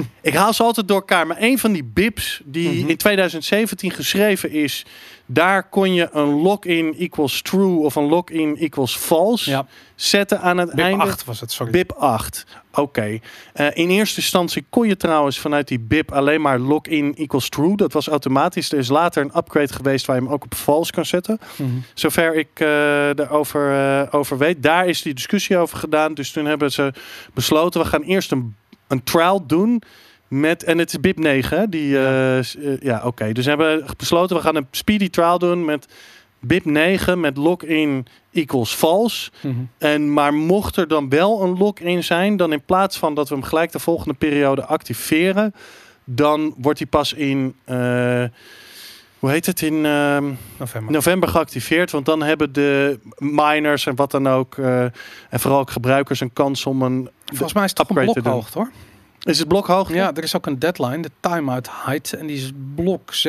ik haal ze altijd door elkaar. Maar een van die bips die mhm. in 2017 geschreven is, daar kon je een login equals true of een login equals false ja. zetten aan het BIP einde. BIP 8 was het, sorry. BIP 8. Oké. Eh, in eerste instantie kon je trouwens vanuit die BIP alleen maar login equals true. Dat was automatisch. Er is later een upgrade geweest waar je hem ook op false kan zetten. Mhm. Zover ik uh, daarover uh, over weet. Daar is die discussie over gedaan. Dus toen hebben ze besloten, we gaan eerst een een trial doen met, en het is BIP 9, die, ja, uh, ja oké. Dus we hebben besloten, we gaan een speedy trial doen met BIP 9 met login equals false. Mhm. En maar mocht er dan wel een login zijn, dan in plaats van dat we hem gelijk de volgende periode activeren, dan wordt hij pas in. Uh, hoe heet het in uh, november. november. geactiveerd? Want dan hebben de miners en wat dan ook, uh, en vooral ook gebruikers, een kans om een. Volgens mij is het toch een blok hoor. Is het blok hoog? Ja, er is ook een deadline, de timeout height, en die is blok 760.032.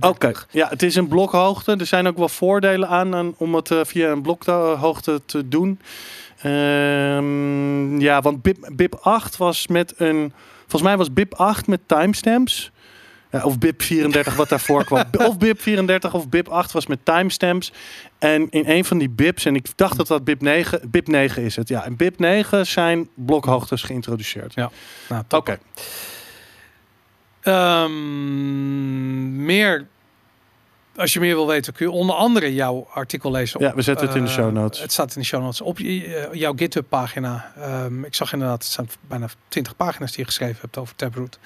Oké, ja, het is een blokhoogte. Er zijn ook wel voordelen aan, om het uh, via een blokhoogte te doen. Um, ja, want BIP, BIP 8 was met een. Volgens mij was BIP 8 met timestamps. Of BIP 34 wat daarvoor kwam. Of BIP 34 of BIP 8 was met timestamps. En in een van die BIPs, en ik dacht dat dat BIP 9, BIP 9 is het. Ja, en BIP 9 zijn blokhoogtes geïntroduceerd. Ja, nou, oké. Okay. Um, meer als je meer wil weten, kun je onder andere jouw artikel lezen. Op, ja, we zetten het in de show notes. het staat in de show notes. Op uh, jouw GitHub pagina. Um, ik zag inderdaad, het zijn bijna 20 pagina's die je geschreven hebt over Taproot.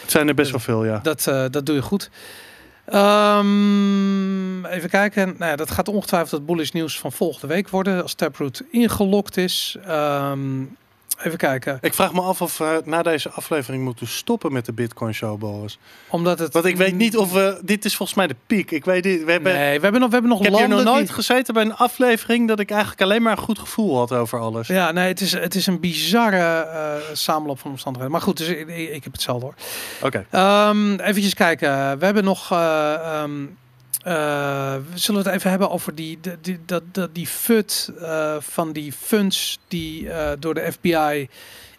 Het zijn er best wel veel, ja. Dat, uh, dat doe je goed. Um, even kijken. Nou ja, dat gaat ongetwijfeld het bullish nieuws van volgende week worden. Als Taproot ingelokt is. Um, Even kijken. Ik vraag me af of we na deze aflevering moeten stoppen met de Bitcoin Show, Boris. Omdat het. Want ik weet niet of we. Dit is volgens mij de piek. Ik weet niet. We hebben, nee, we hebben nog. We hebben nog. Ik heb nog nooit gezeten bij een aflevering dat ik eigenlijk alleen maar een goed gevoel had over alles. Ja, nee, het is, het is een bizarre uh, samenloop van omstandigheden. Maar goed, dus ik, ik, heb hetzelfde hoor. Oké. Okay. Um, ehm, Even kijken. We hebben nog. Uh, um, uh, we zullen het even hebben over die, die, dat, dat, die FUD uh, van die funds die uh, door de FBI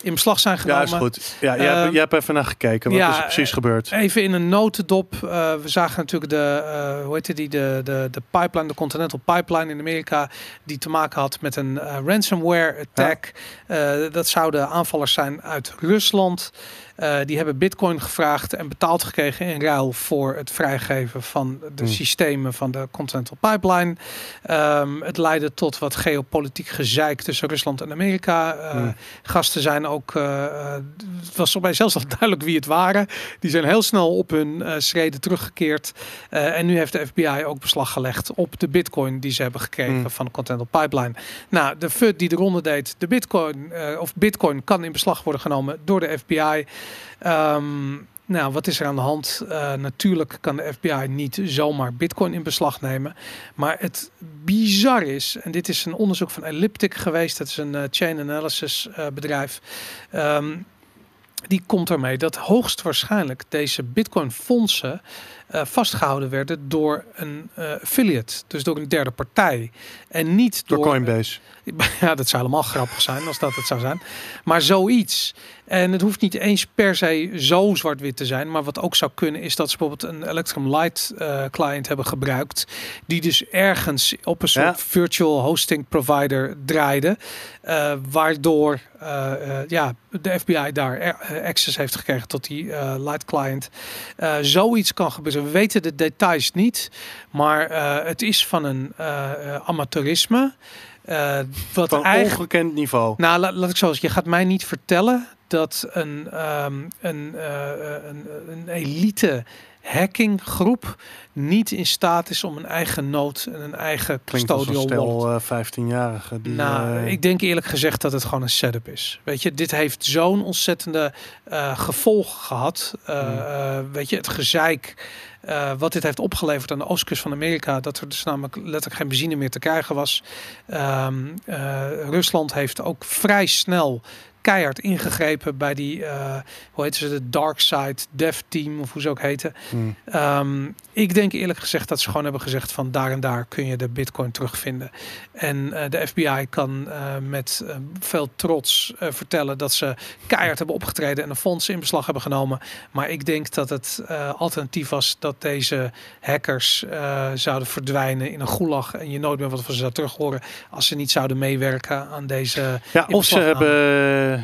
in beslag zijn genomen. Ja, is goed. Ja, jij, hebt, ehm, jij hebt even naar gekeken. Wat ja, is er precies gebeurd? Even in een notendop. we zagen natuurlijk de, hoe heet die, de, de, de pipeline, de Continental Pipeline in Amerika, die te maken had met een ransomware attack. Ja. dat zouden aanvallers zijn uit Rusland. Uh, die hebben Bitcoin gevraagd en betaald gekregen in ruil voor het vrijgeven van de hmm. systemen van de Continental Pipeline. Um, het leidde tot wat geopolitiek gezeik tussen Rusland en Amerika. Uh, hmm. Gasten zijn ook, uh, het was voor mij zelfs al duidelijk wie het waren. Die zijn heel snel op hun schreden teruggekeerd. en nu heeft de FBI ook beslag gelegd op de Bitcoin die ze hebben gekregen hmm. van de Continental Pipeline. Nou, de FUD die eronder deed, de Bitcoin of Bitcoin kan in beslag worden genomen door de FBI. Um, nou, wat is er aan de hand? Uh, natuurlijk kan de FBI niet zomaar Bitcoin in beslag nemen. Maar het bizar is, en dit is een onderzoek van Elliptic geweest, dat is een uh, chain analysis uh, bedrijf. Um, die komt ermee dat hoogstwaarschijnlijk deze Bitcoin fondsen uh, vastgehouden werden door een uh, affiliate, dus door een derde partij. En niet door, door Coinbase. ja, dat zou helemaal grappig zijn als dat het zou zijn. Maar zoiets. En het hoeft niet eens per se zo zwart-wit te zijn. Maar wat ook zou kunnen is dat ze bijvoorbeeld een Electrum Light uh, client hebben gebruikt. Die dus ergens op een soort virtual hosting provider draaide. Uh, waardoor uh, ja, de FBI daar access heeft gekregen tot die Light client. zoiets kan gebeuren. We weten de details niet. Maar het is van een amateurisme. Uh, wat Van eigenlijk, ongekend niveau. Nou, laat, laat ik zo zeggen. Je gaat mij niet vertellen dat een, um, een, uh, een, een, elite hackinggroep niet in staat is om een eigen nood en een eigen Klinkt custodial wallet. stel uh, 15-jarigen. Die, Nou, eh, ik denk eerlijk gezegd dat het gewoon een setup is. Weet je, dit heeft zo'n ontzettende eh gevolg gehad. Eh, Hmm. eh, weet je, het gezeik eh, wat dit heeft opgeleverd aan de oostkust van Amerika, dat er dus namelijk letterlijk geen benzine meer te krijgen was. Ehm, eh, Rusland heeft ook vrij snel keihard ingegrepen bij die, eh, hoe heet ze, de Dark Side Dev Team of hoe ze ook heten. hmm. Ehm, ik denk eerlijk gezegd dat ze gewoon hebben gezegd van daar en daar kun je de bitcoin terugvinden. En eh, de FBI kan eh, met veel trots vertellen dat ze keihard hebben opgetreden en een fonds in beslag hebben genomen. Maar ik denk dat het alternatief was dat deze hackers zouden verdwijnen in een gulag en je nooit meer wat van ze zou terug horen als ze niet zouden meewerken aan deze. Ja, of ze hebben,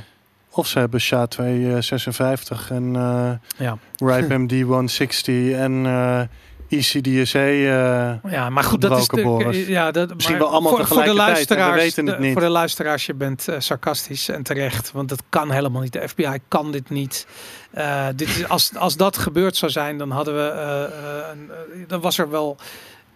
of ze hebben SHA-256 en eh Ja. RIPE MD-160 en eh ECDSA. eh, Ja, maar goed, dat is de, ja, dat Misschien wel allemaal voor, voor de en we luisteraars. weten het de- niet. Voor de luisteraars, je bent eh, sarcastisch en terecht, want dat kan helemaal niet. De FBI kan dit niet. Eh, dit is, als, als dat gebeurd zou zijn, dan hadden we, eh, eh, een- eh, dan was er wel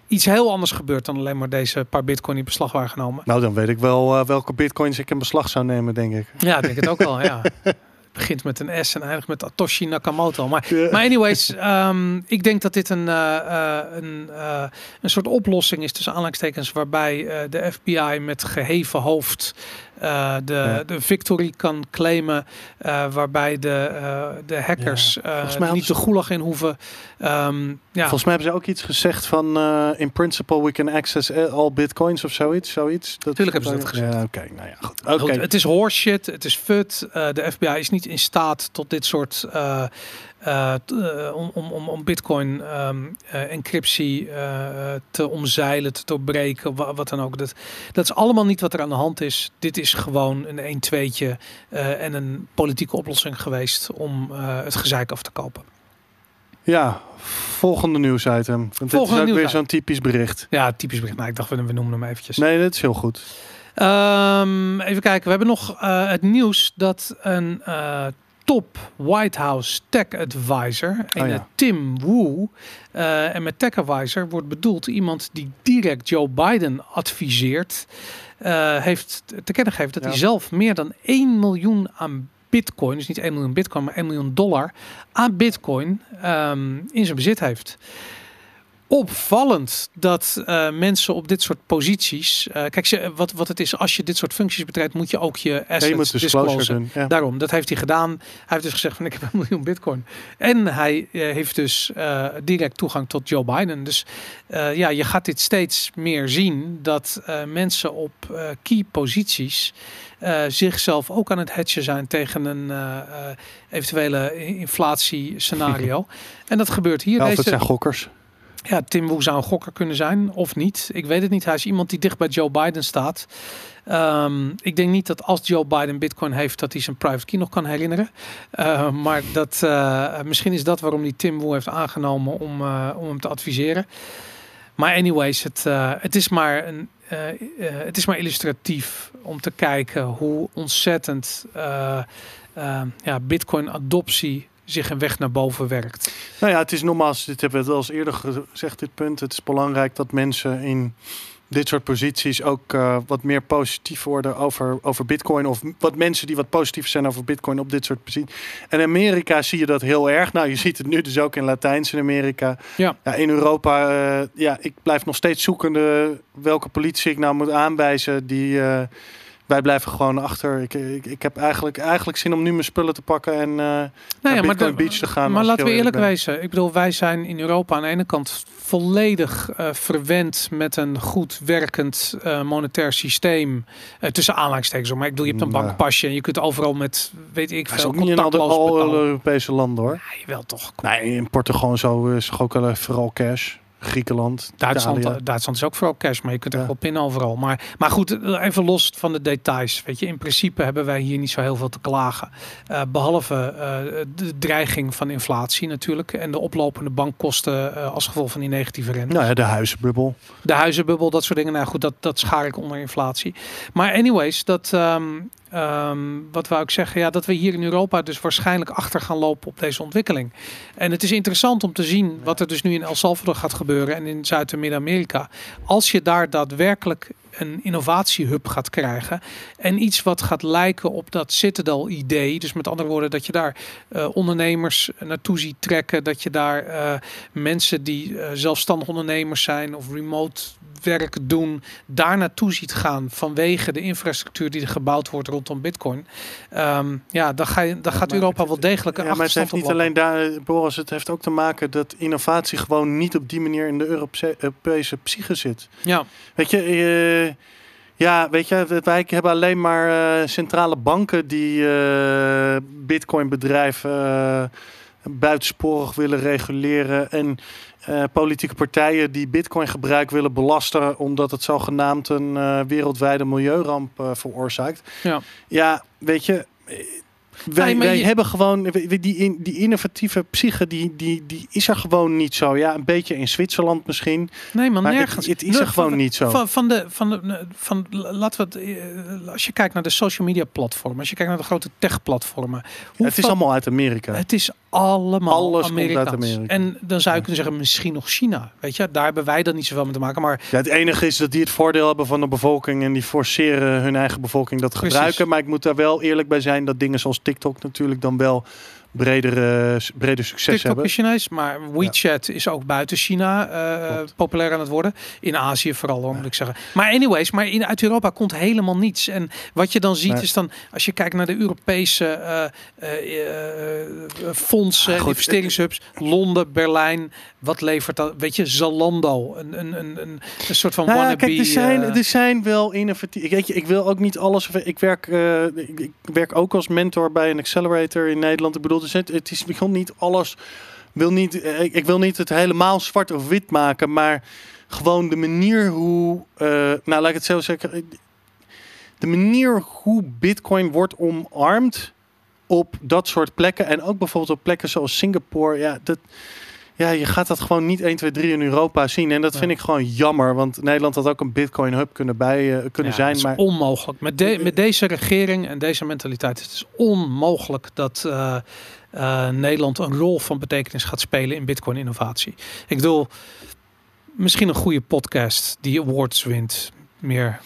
iets heel anders gebeurd dan alleen maar deze paar bitcoin in beslag waren genomen. nou, dan weet ik wel eh, welke bitcoins ik in beslag zou nemen, denk ik. Ja, ik denk het ook wel. Ja. Begint met een S en eindigt met Atoshi Nakamoto. Maar. Maar anyways, ehm, ik denk dat dit een, eh, eh, een, een soort oplossing is tussen aanhalingstekens waarbij de FBI met geheven hoofd eh, de, Ja. de victory kan claimen, eh, waarbij de, eh, de hackers Ja, niet de hadden gulag in hoeven. Ehm, ja, Volgens mij hebben ze ook iets gezegd van in principle we can access all bitcoins of zoiets. zoiets. Dat, Tuurlijk hebben ze dat gezegd. Oké, nou ja, goed. Oké. Goed, het is horseshit, het is fut. De FBI is niet in staat tot dit soort om, om, om, om bitcoin eh, encryptie eh, te omzeilen, te doorbreken, wa- wat dan ook. Dat, dat is allemaal niet wat er aan de hand is. Dit is gewoon een 1 2 eh en een politieke oplossing geweest om eh, het gezeik af te kopen. Ja, volgende nieuwsitem. Want dit is Volgende ook weer zo'n typisch bericht. Ja, typisch bericht. Nou, ik dacht, we, we noemen hem eventjes. Nee, dat is heel goed. Ehm, even kijken, we hebben nog eh, het nieuws dat een eh, top White House tech advisor, Oh ja. Tim Wu, eh, en met tech advisor wordt bedoeld iemand die direct Joe Biden adviseert, eh, heeft te kennen gegeven dat Ja. hij zelf meer dan 1 miljoen aan bitcoin, dus niet 1 miljoen bitcoin, maar 1 miljoen dollar aan bitcoin ehm, in zijn bezit heeft opvallend dat eh, mensen op dit soort posities. eh, kijk, wat, wat het is, als je dit soort functies betreedt, moet je ook je assets disclosen. Ja. Daarom, dat heeft hij gedaan. Hij heeft dus gezegd van ik heb een miljoen bitcoin. En hij eh, heeft dus direct toegang tot Joe Biden. Dus ja, je gaat dit steeds meer zien dat mensen op key posities zichzelf ook aan het hedgen zijn tegen een eh, eh, eventuele inflatiescenario. en dat gebeurt hier. Ja, Deze- zijn gokkers. Ja, Tim Wu zou een gokker kunnen zijn of niet. Ik weet het niet. Hij is iemand die dicht bij Joe Biden staat. Ehm, ik denk niet dat als Joe Biden Bitcoin heeft, dat hij zijn private key nog kan herinneren. Eh, maar dat, eh, misschien is dat waarom hij Tim Wu heeft aangenomen om, eh, om hem te adviseren. Maar anyways, het, het, is maar een, het is maar illustratief om te kijken hoe ontzettend ja, Bitcoin adoptie zich een weg naar boven werkt. Nou ja, het is nogmaals, dit hebben we al eens eerder gezegd, dit punt. Het is belangrijk dat mensen in dit soort posities ook eh, wat meer positief worden over, over bitcoin. Of wat mensen die wat positief zijn over bitcoin op dit soort posities. En in Amerika zie je dat heel erg. Nou, je ziet het nu dus ook in Latijns-Amerika. Ja. Ja, in Europa, eh, ja, ik blijf nog steeds zoekende welke politie ik nou moet aanwijzen die... eh, wij blijven gewoon achter. Ik, ik, ik heb eigenlijk, eigenlijk zin om nu mijn spullen te pakken en eh naar Bitcoin de- Beach te gaan. Maar laten we eerlijk ben. wezen. Ik bedoel, wij zijn in Europa aan de ene kant volledig eh, verwend met een goed werkend eh, monetair systeem. Tussen aanhalingstekens. hoor. Maar ik bedoel, je hebt een Nou. bankpasje en je kunt overal met, weet ik veel, niet in alle. Europese landen hoor. Ja, wel toch. Nee, in Portugal zo is ook wel vooral cash. Griekenland, Duitsland, Italië. Duitsland is ook vooral cash, maar je kunt echt Ja. wel pinnen overal. Maar, maar goed, even los van de details. Weet je, in principe hebben wij hier niet zo heel veel te klagen. Eh, behalve eh, de dreiging van inflatie natuurlijk. En de oplopende bankkosten eh, als gevolg van die negatieve rente. Nou ja, de huizenbubbel. De huizenbubbel, dat soort dingen. Nou goed, dat, dat schaar ik onder inflatie. Maar anyways, dat, ehm, ehm, wat wou ik zeggen? Ja, dat we hier in Europa dus waarschijnlijk achter gaan lopen op deze ontwikkeling. En het is interessant om te zien wat er dus nu in El Salvador gaat gebeuren en in Zuid- en Midden-Amerika. Als je daar daadwerkelijk een innovatiehub gaat krijgen. En iets wat gaat lijken op dat Citadel-idee. Dus met andere woorden, dat je daar uh, ondernemers naartoe ziet trekken. Dat je daar uh, mensen die uh, zelfstandig ondernemers zijn of remote werk doen, daar naartoe ziet gaan vanwege de infrastructuur die er gebouwd wordt rondom Bitcoin. Um, ja, dan, ga je, dan gaat Europa wel degelijk een ja, maar het heeft niet alleen daar, Boris, het heeft ook te maken dat innovatie gewoon niet op die manier in de Europese psyche zit. Ja. Weet je, uh, ja, weet je, wij hebben alleen maar uh, centrale banken die uh, Bitcoin-bedrijven uh, buitensporig willen reguleren. En politieke partijen die bitcoin gebruik willen belasten omdat het zogenaamd een wereldwijde milieuramp veroorzaakt. Ja. ja, weet je, wij, wij je... hebben gewoon die, die innovatieve psyche, die, die, die is er gewoon niet zo. Ja, een beetje in Zwitserland misschien. Nee, man, nergens. Het, het is er gewoon niet zo. Van, van de, van de, van, laten we het, als je kijkt naar de social media platformen, als je kijkt naar de grote tech platformen. Ja, het is allemaal uit Amerika. Het is allemaal Alles Amerikaans. komt uit Amerika. En dan zou je kunnen zeggen, misschien nog China. Weet je, daar hebben wij dan niet zoveel mee te maken. Maar ja, het enige is dat die het voordeel hebben van de bevolking en die forceren hun eigen bevolking dat te gebruiken. Maar ik moet daar wel eerlijk bij zijn dat dingen zoals TikTok natuurlijk dan wel bredere, breder succes TikTok hebben. is Chinees, maar WeChat is ook buiten China uh, populair aan het worden. In Azië vooral, hoor, moet ik zeggen. Maar anyways, maar in, uit Europa komt helemaal niets. En wat je dan ziet Nee. is dan, als je kijkt naar de Europese eh, eh, eh, fondsen, Ah, investeringshubs, Londen, Berlijn, wat levert dat? Weet je, Zalando, een, een, een, een, een soort van Nou ja, wannabe. kijk, er zijn, eh, er zijn wel innovatief. Weet je, ik wil ook niet alles. Ik werk, eh, ik, ik werk ook als mentor bij een accelerator in Nederland. Ik bedoel, dus het, het is gewoon niet alles. Wil niet, eh, ik, wil niet het helemaal zwart of wit maken, maar gewoon de manier hoe. eh, nou, laat ik het zo zeggen. De manier hoe Bitcoin wordt omarmd op dat soort plekken. En ook bijvoorbeeld op plekken zoals Singapore. Ja, dat, ja, je gaat dat gewoon niet 1, 2, 3 in Europa zien. En dat vind ik gewoon jammer. Want Nederland had ook een Bitcoin hub kunnen, bij, eh, kunnen Ja, zijn. het is Maar onmogelijk. Met, de, met deze regering en deze mentaliteit is het onmogelijk dat eh, eh, Nederland een rol van betekenis gaat spelen in Bitcoin innovatie. Ik bedoel, misschien een goede podcast die awards wint. Meer.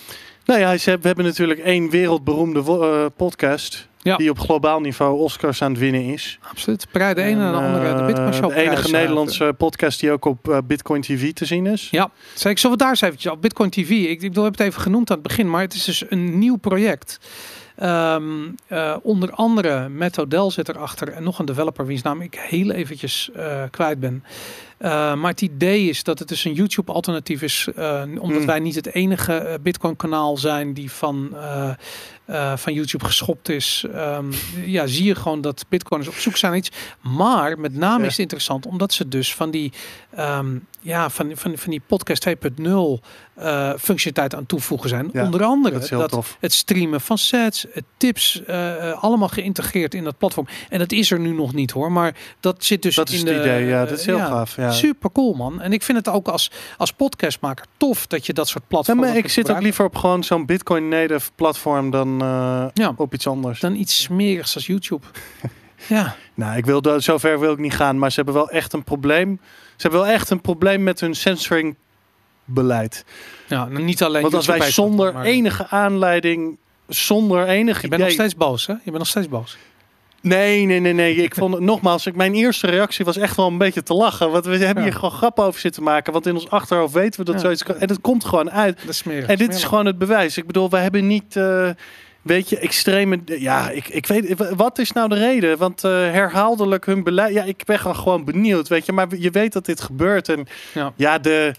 nou ja, ze hebben, we hebben natuurlijk één wereldberoemde eh, podcast. Ja. Die op globaal niveau Oscars aan het winnen is. Absoluut. Prijs de ene en de andere. De eh, Bitcoin Show. De enige Nederlandse podcast die ook op eh, Bitcoin TV te zien is. Ja, zeg ik, zullen we daar eens eventjes op Bitcoin TV. Ik, ik bedoel, ik heb het even genoemd aan het begin, maar het is dus een nieuw project. Ehm, eh, onder andere Matt Odell zit erachter en nog een developer wiens naam ik heel eventjes kwijt ben. Eh, maar het idee is dat het dus een YouTube alternatief is, eh, omdat Mm. wij niet het enige eh, Bitcoin kanaal zijn die van, van YouTube geschopt is. Ehm, ja, zie je gewoon dat Bitcoiners op zoek zijn naar iets. Maar met name Ja. is het interessant omdat ze dus van die, ehm, ja, van, van, van die podcast 2.0 eh, functionaliteit aan toevoegen zijn. Ja, Onder andere Dat is dat het streamen van sets, het tips, allemaal geïntegreerd in dat platform. En dat is er nu nog niet hoor, maar dat zit dus Dat is in het de, idee. Ja, dat is heel gaaf. Ja. Super cool man. En ik vind het ook als, als podcastmaker tof dat je dat soort Ja, platforms maar ik zit ook liever op gewoon zo'n Bitcoin native platform dan eh, Ja. op iets anders. dan iets smerigs als YouTube. ja, Nou, ik wil zover wil ik niet gaan, maar ze hebben wel echt een probleem. Ze hebben wel echt een probleem met hun censoring beleid. ja nou, niet alleen Want als wij zonder maar- enige aanleiding, zonder enig Je bent nog steeds boos hè? Je bent nog steeds boos. Nee, nee, nee, nee. Ik vond het nogmaals, ik, mijn eerste reactie was echt wel een beetje te lachen. Want we hebben Ja. hier gewoon grappen over zitten maken. Want in ons achterhoofd weten we dat Ja. zoiets kan. En het komt gewoon uit. Dat is smerig. En dit is gewoon het bewijs. Ik bedoel, wij hebben niet, eh, weet je, extreme... Ja, ik, ik weet... Wat is nou de reden? Want eh, herhaaldelijk hun beleid... Ja, ik ben gewoon- gewoon benieuwd, weet je. Maar je weet dat dit gebeurt. En Ja. ja, de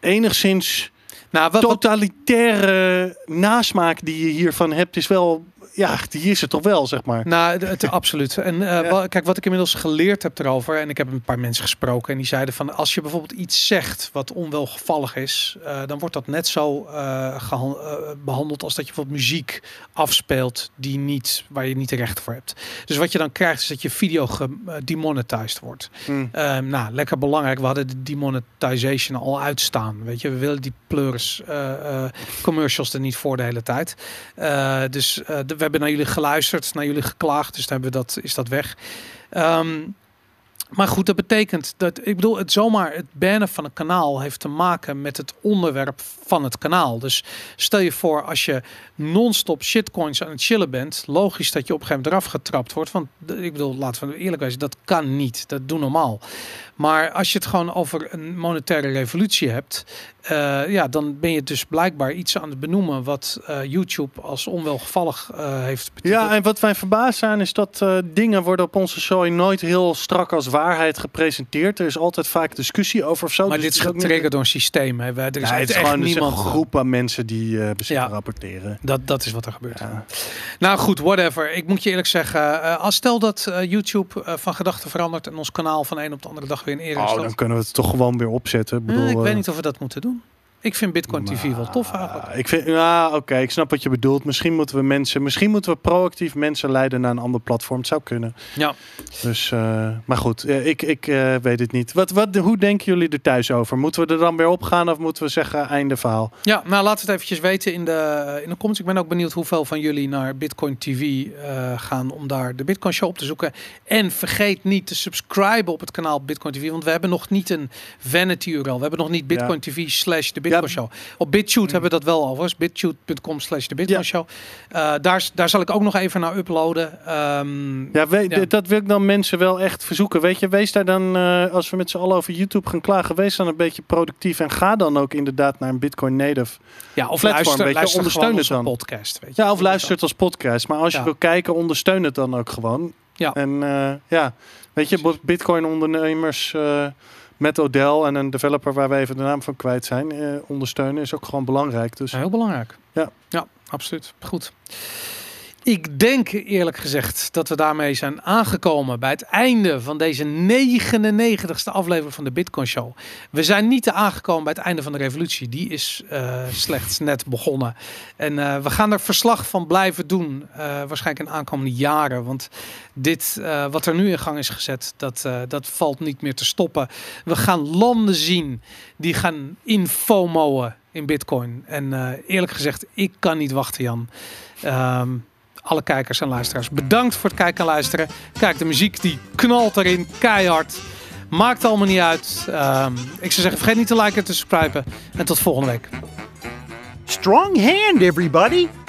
enigszins Nou, wat, wat, totalitaire nasmaak die je hiervan hebt... is wel... Ja, die is er toch wel, zeg maar. Nou, het, absoluut. En eh, Ja. kijk, wat ik inmiddels geleerd heb erover, en ik heb een paar mensen gesproken en die zeiden van, als je bijvoorbeeld iets zegt wat onwelgevallig is, eh, dan wordt dat net zo eh, behandeld als dat je bijvoorbeeld muziek afspeelt die niet, waar je niet de recht voor hebt. Dus wat je dan krijgt is dat je video gedemonetized wordt. Hm. Ehm, nou, lekker belangrijk. We hadden de demonetization al uitstaan. Weet je, we willen die pleurs commercials er niet voor de hele tijd. Dus de, we hebben naar jullie geluisterd, naar jullie geklaagd, dus dan hebben we dat, is dat weg. Ehm, maar goed, dat betekent dat, ik bedoel, het zomaar het bannen van een kanaal heeft te maken met het onderwerp van het kanaal. Dus stel je voor, als je non-stop shitcoins aan het chillen bent, logisch dat je op een gegeven moment eraf getrapt wordt. Want ik bedoel, laten we eerlijk zijn, dat kan niet. Dat doen normaal. Maar als je het gewoon over een monetaire revolutie hebt, uh, ja, dan ben je dus blijkbaar iets aan het benoemen wat uh, YouTube als onwelgevallig uh, heeft betiteld. Ja, en wat wij verbaasd zijn is dat dingen worden op onze show nooit heel strak als waarheid gepresenteerd. Er is altijd vaak discussie over of zo. Maar dus dit is getriggerd door een systeem. Hè. Er is, ja, het is gewoon niemand een groep aan mensen die uh, ja, rapporteren. Dat, dat is wat er gebeurt. Ja. Nou goed, whatever. Ik moet je eerlijk zeggen, als stel dat YouTube van gedachten verandert en ons kanaal van een op de andere dag weer in ere Oh, dan kunnen we het toch gewoon weer opzetten. Ik, bedoel, ik weet niet of we dat moeten doen. Ik vind Bitcoin TV wel tof eigenlijk. Ik vind, ja, oké, ik snap wat je bedoelt. Misschien moeten we mensen, misschien moeten we proactief mensen leiden naar een ander platform. Het zou kunnen. Ja. Dus, uh, maar goed, ik, ik uh, weet het niet. Wat, wat, hoe denken jullie er thuis over? Moeten we er dan weer op gaan of moeten we zeggen einde verhaal? Ja, nou laat het eventjes weten in de, in de comments. Ik ben ook benieuwd hoeveel van jullie naar Bitcoin TV uh, gaan om daar de Bitcoin Show op te zoeken. En vergeet niet te subscriben op het kanaal Bitcoin TV, want we hebben nog niet een vanity URL. We hebben nog niet Bitcoin TV slash de Bitcoin Show. Op BitChute hebben we dat wel over. BitChute.com slash de Bitcoin Show. Uh, daar, daar zal ik ook nog even naar uploaden. Um, ja, we, dat wil ik dan mensen wel echt verzoeken. Weet je, wees daar dan, uh, als we met z'n allen over YouTube gaan klagen, wees dan een beetje productief en ga dan ook inderdaad naar een Bitcoin native ja, of platform. Luister, weet je, ondersteun het dan. podcast. Weet je, ja, of luister het als podcast. Maar als je wil kijken, ondersteun het dan ook gewoon. Ja. En uh, ja, weet je, Bitcoin ondernemers met Odell en een developer waar we even de naam van kwijt zijn, eh, ondersteunen is ook gewoon belangrijk. Dus. Heel belangrijk. Ja, ja absoluut. Goed. Ik denk eerlijk gezegd dat we daarmee zijn aangekomen bij het einde van deze 99ste aflevering van de Bitcoin Show. We zijn niet aangekomen bij het einde van de revolutie. Die is uh, slechts net begonnen. En uh, we gaan er verslag van blijven doen. Uh, waarschijnlijk in aankomende jaren. Want dit wat er nu in gang is gezet, dat, dat valt niet meer te stoppen. We gaan landen zien die gaan infomoen in Bitcoin. En eerlijk gezegd, ik kan niet wachten, Jan. Um, alle kijkers en luisteraars. Bedankt voor het kijken en luisteren. Kijk, de muziek die knalt erin, keihard. Maakt allemaal niet uit. Um, ik zou zeggen, vergeet niet te liken en te subscriben. En tot volgende week. Strong hand, everybody!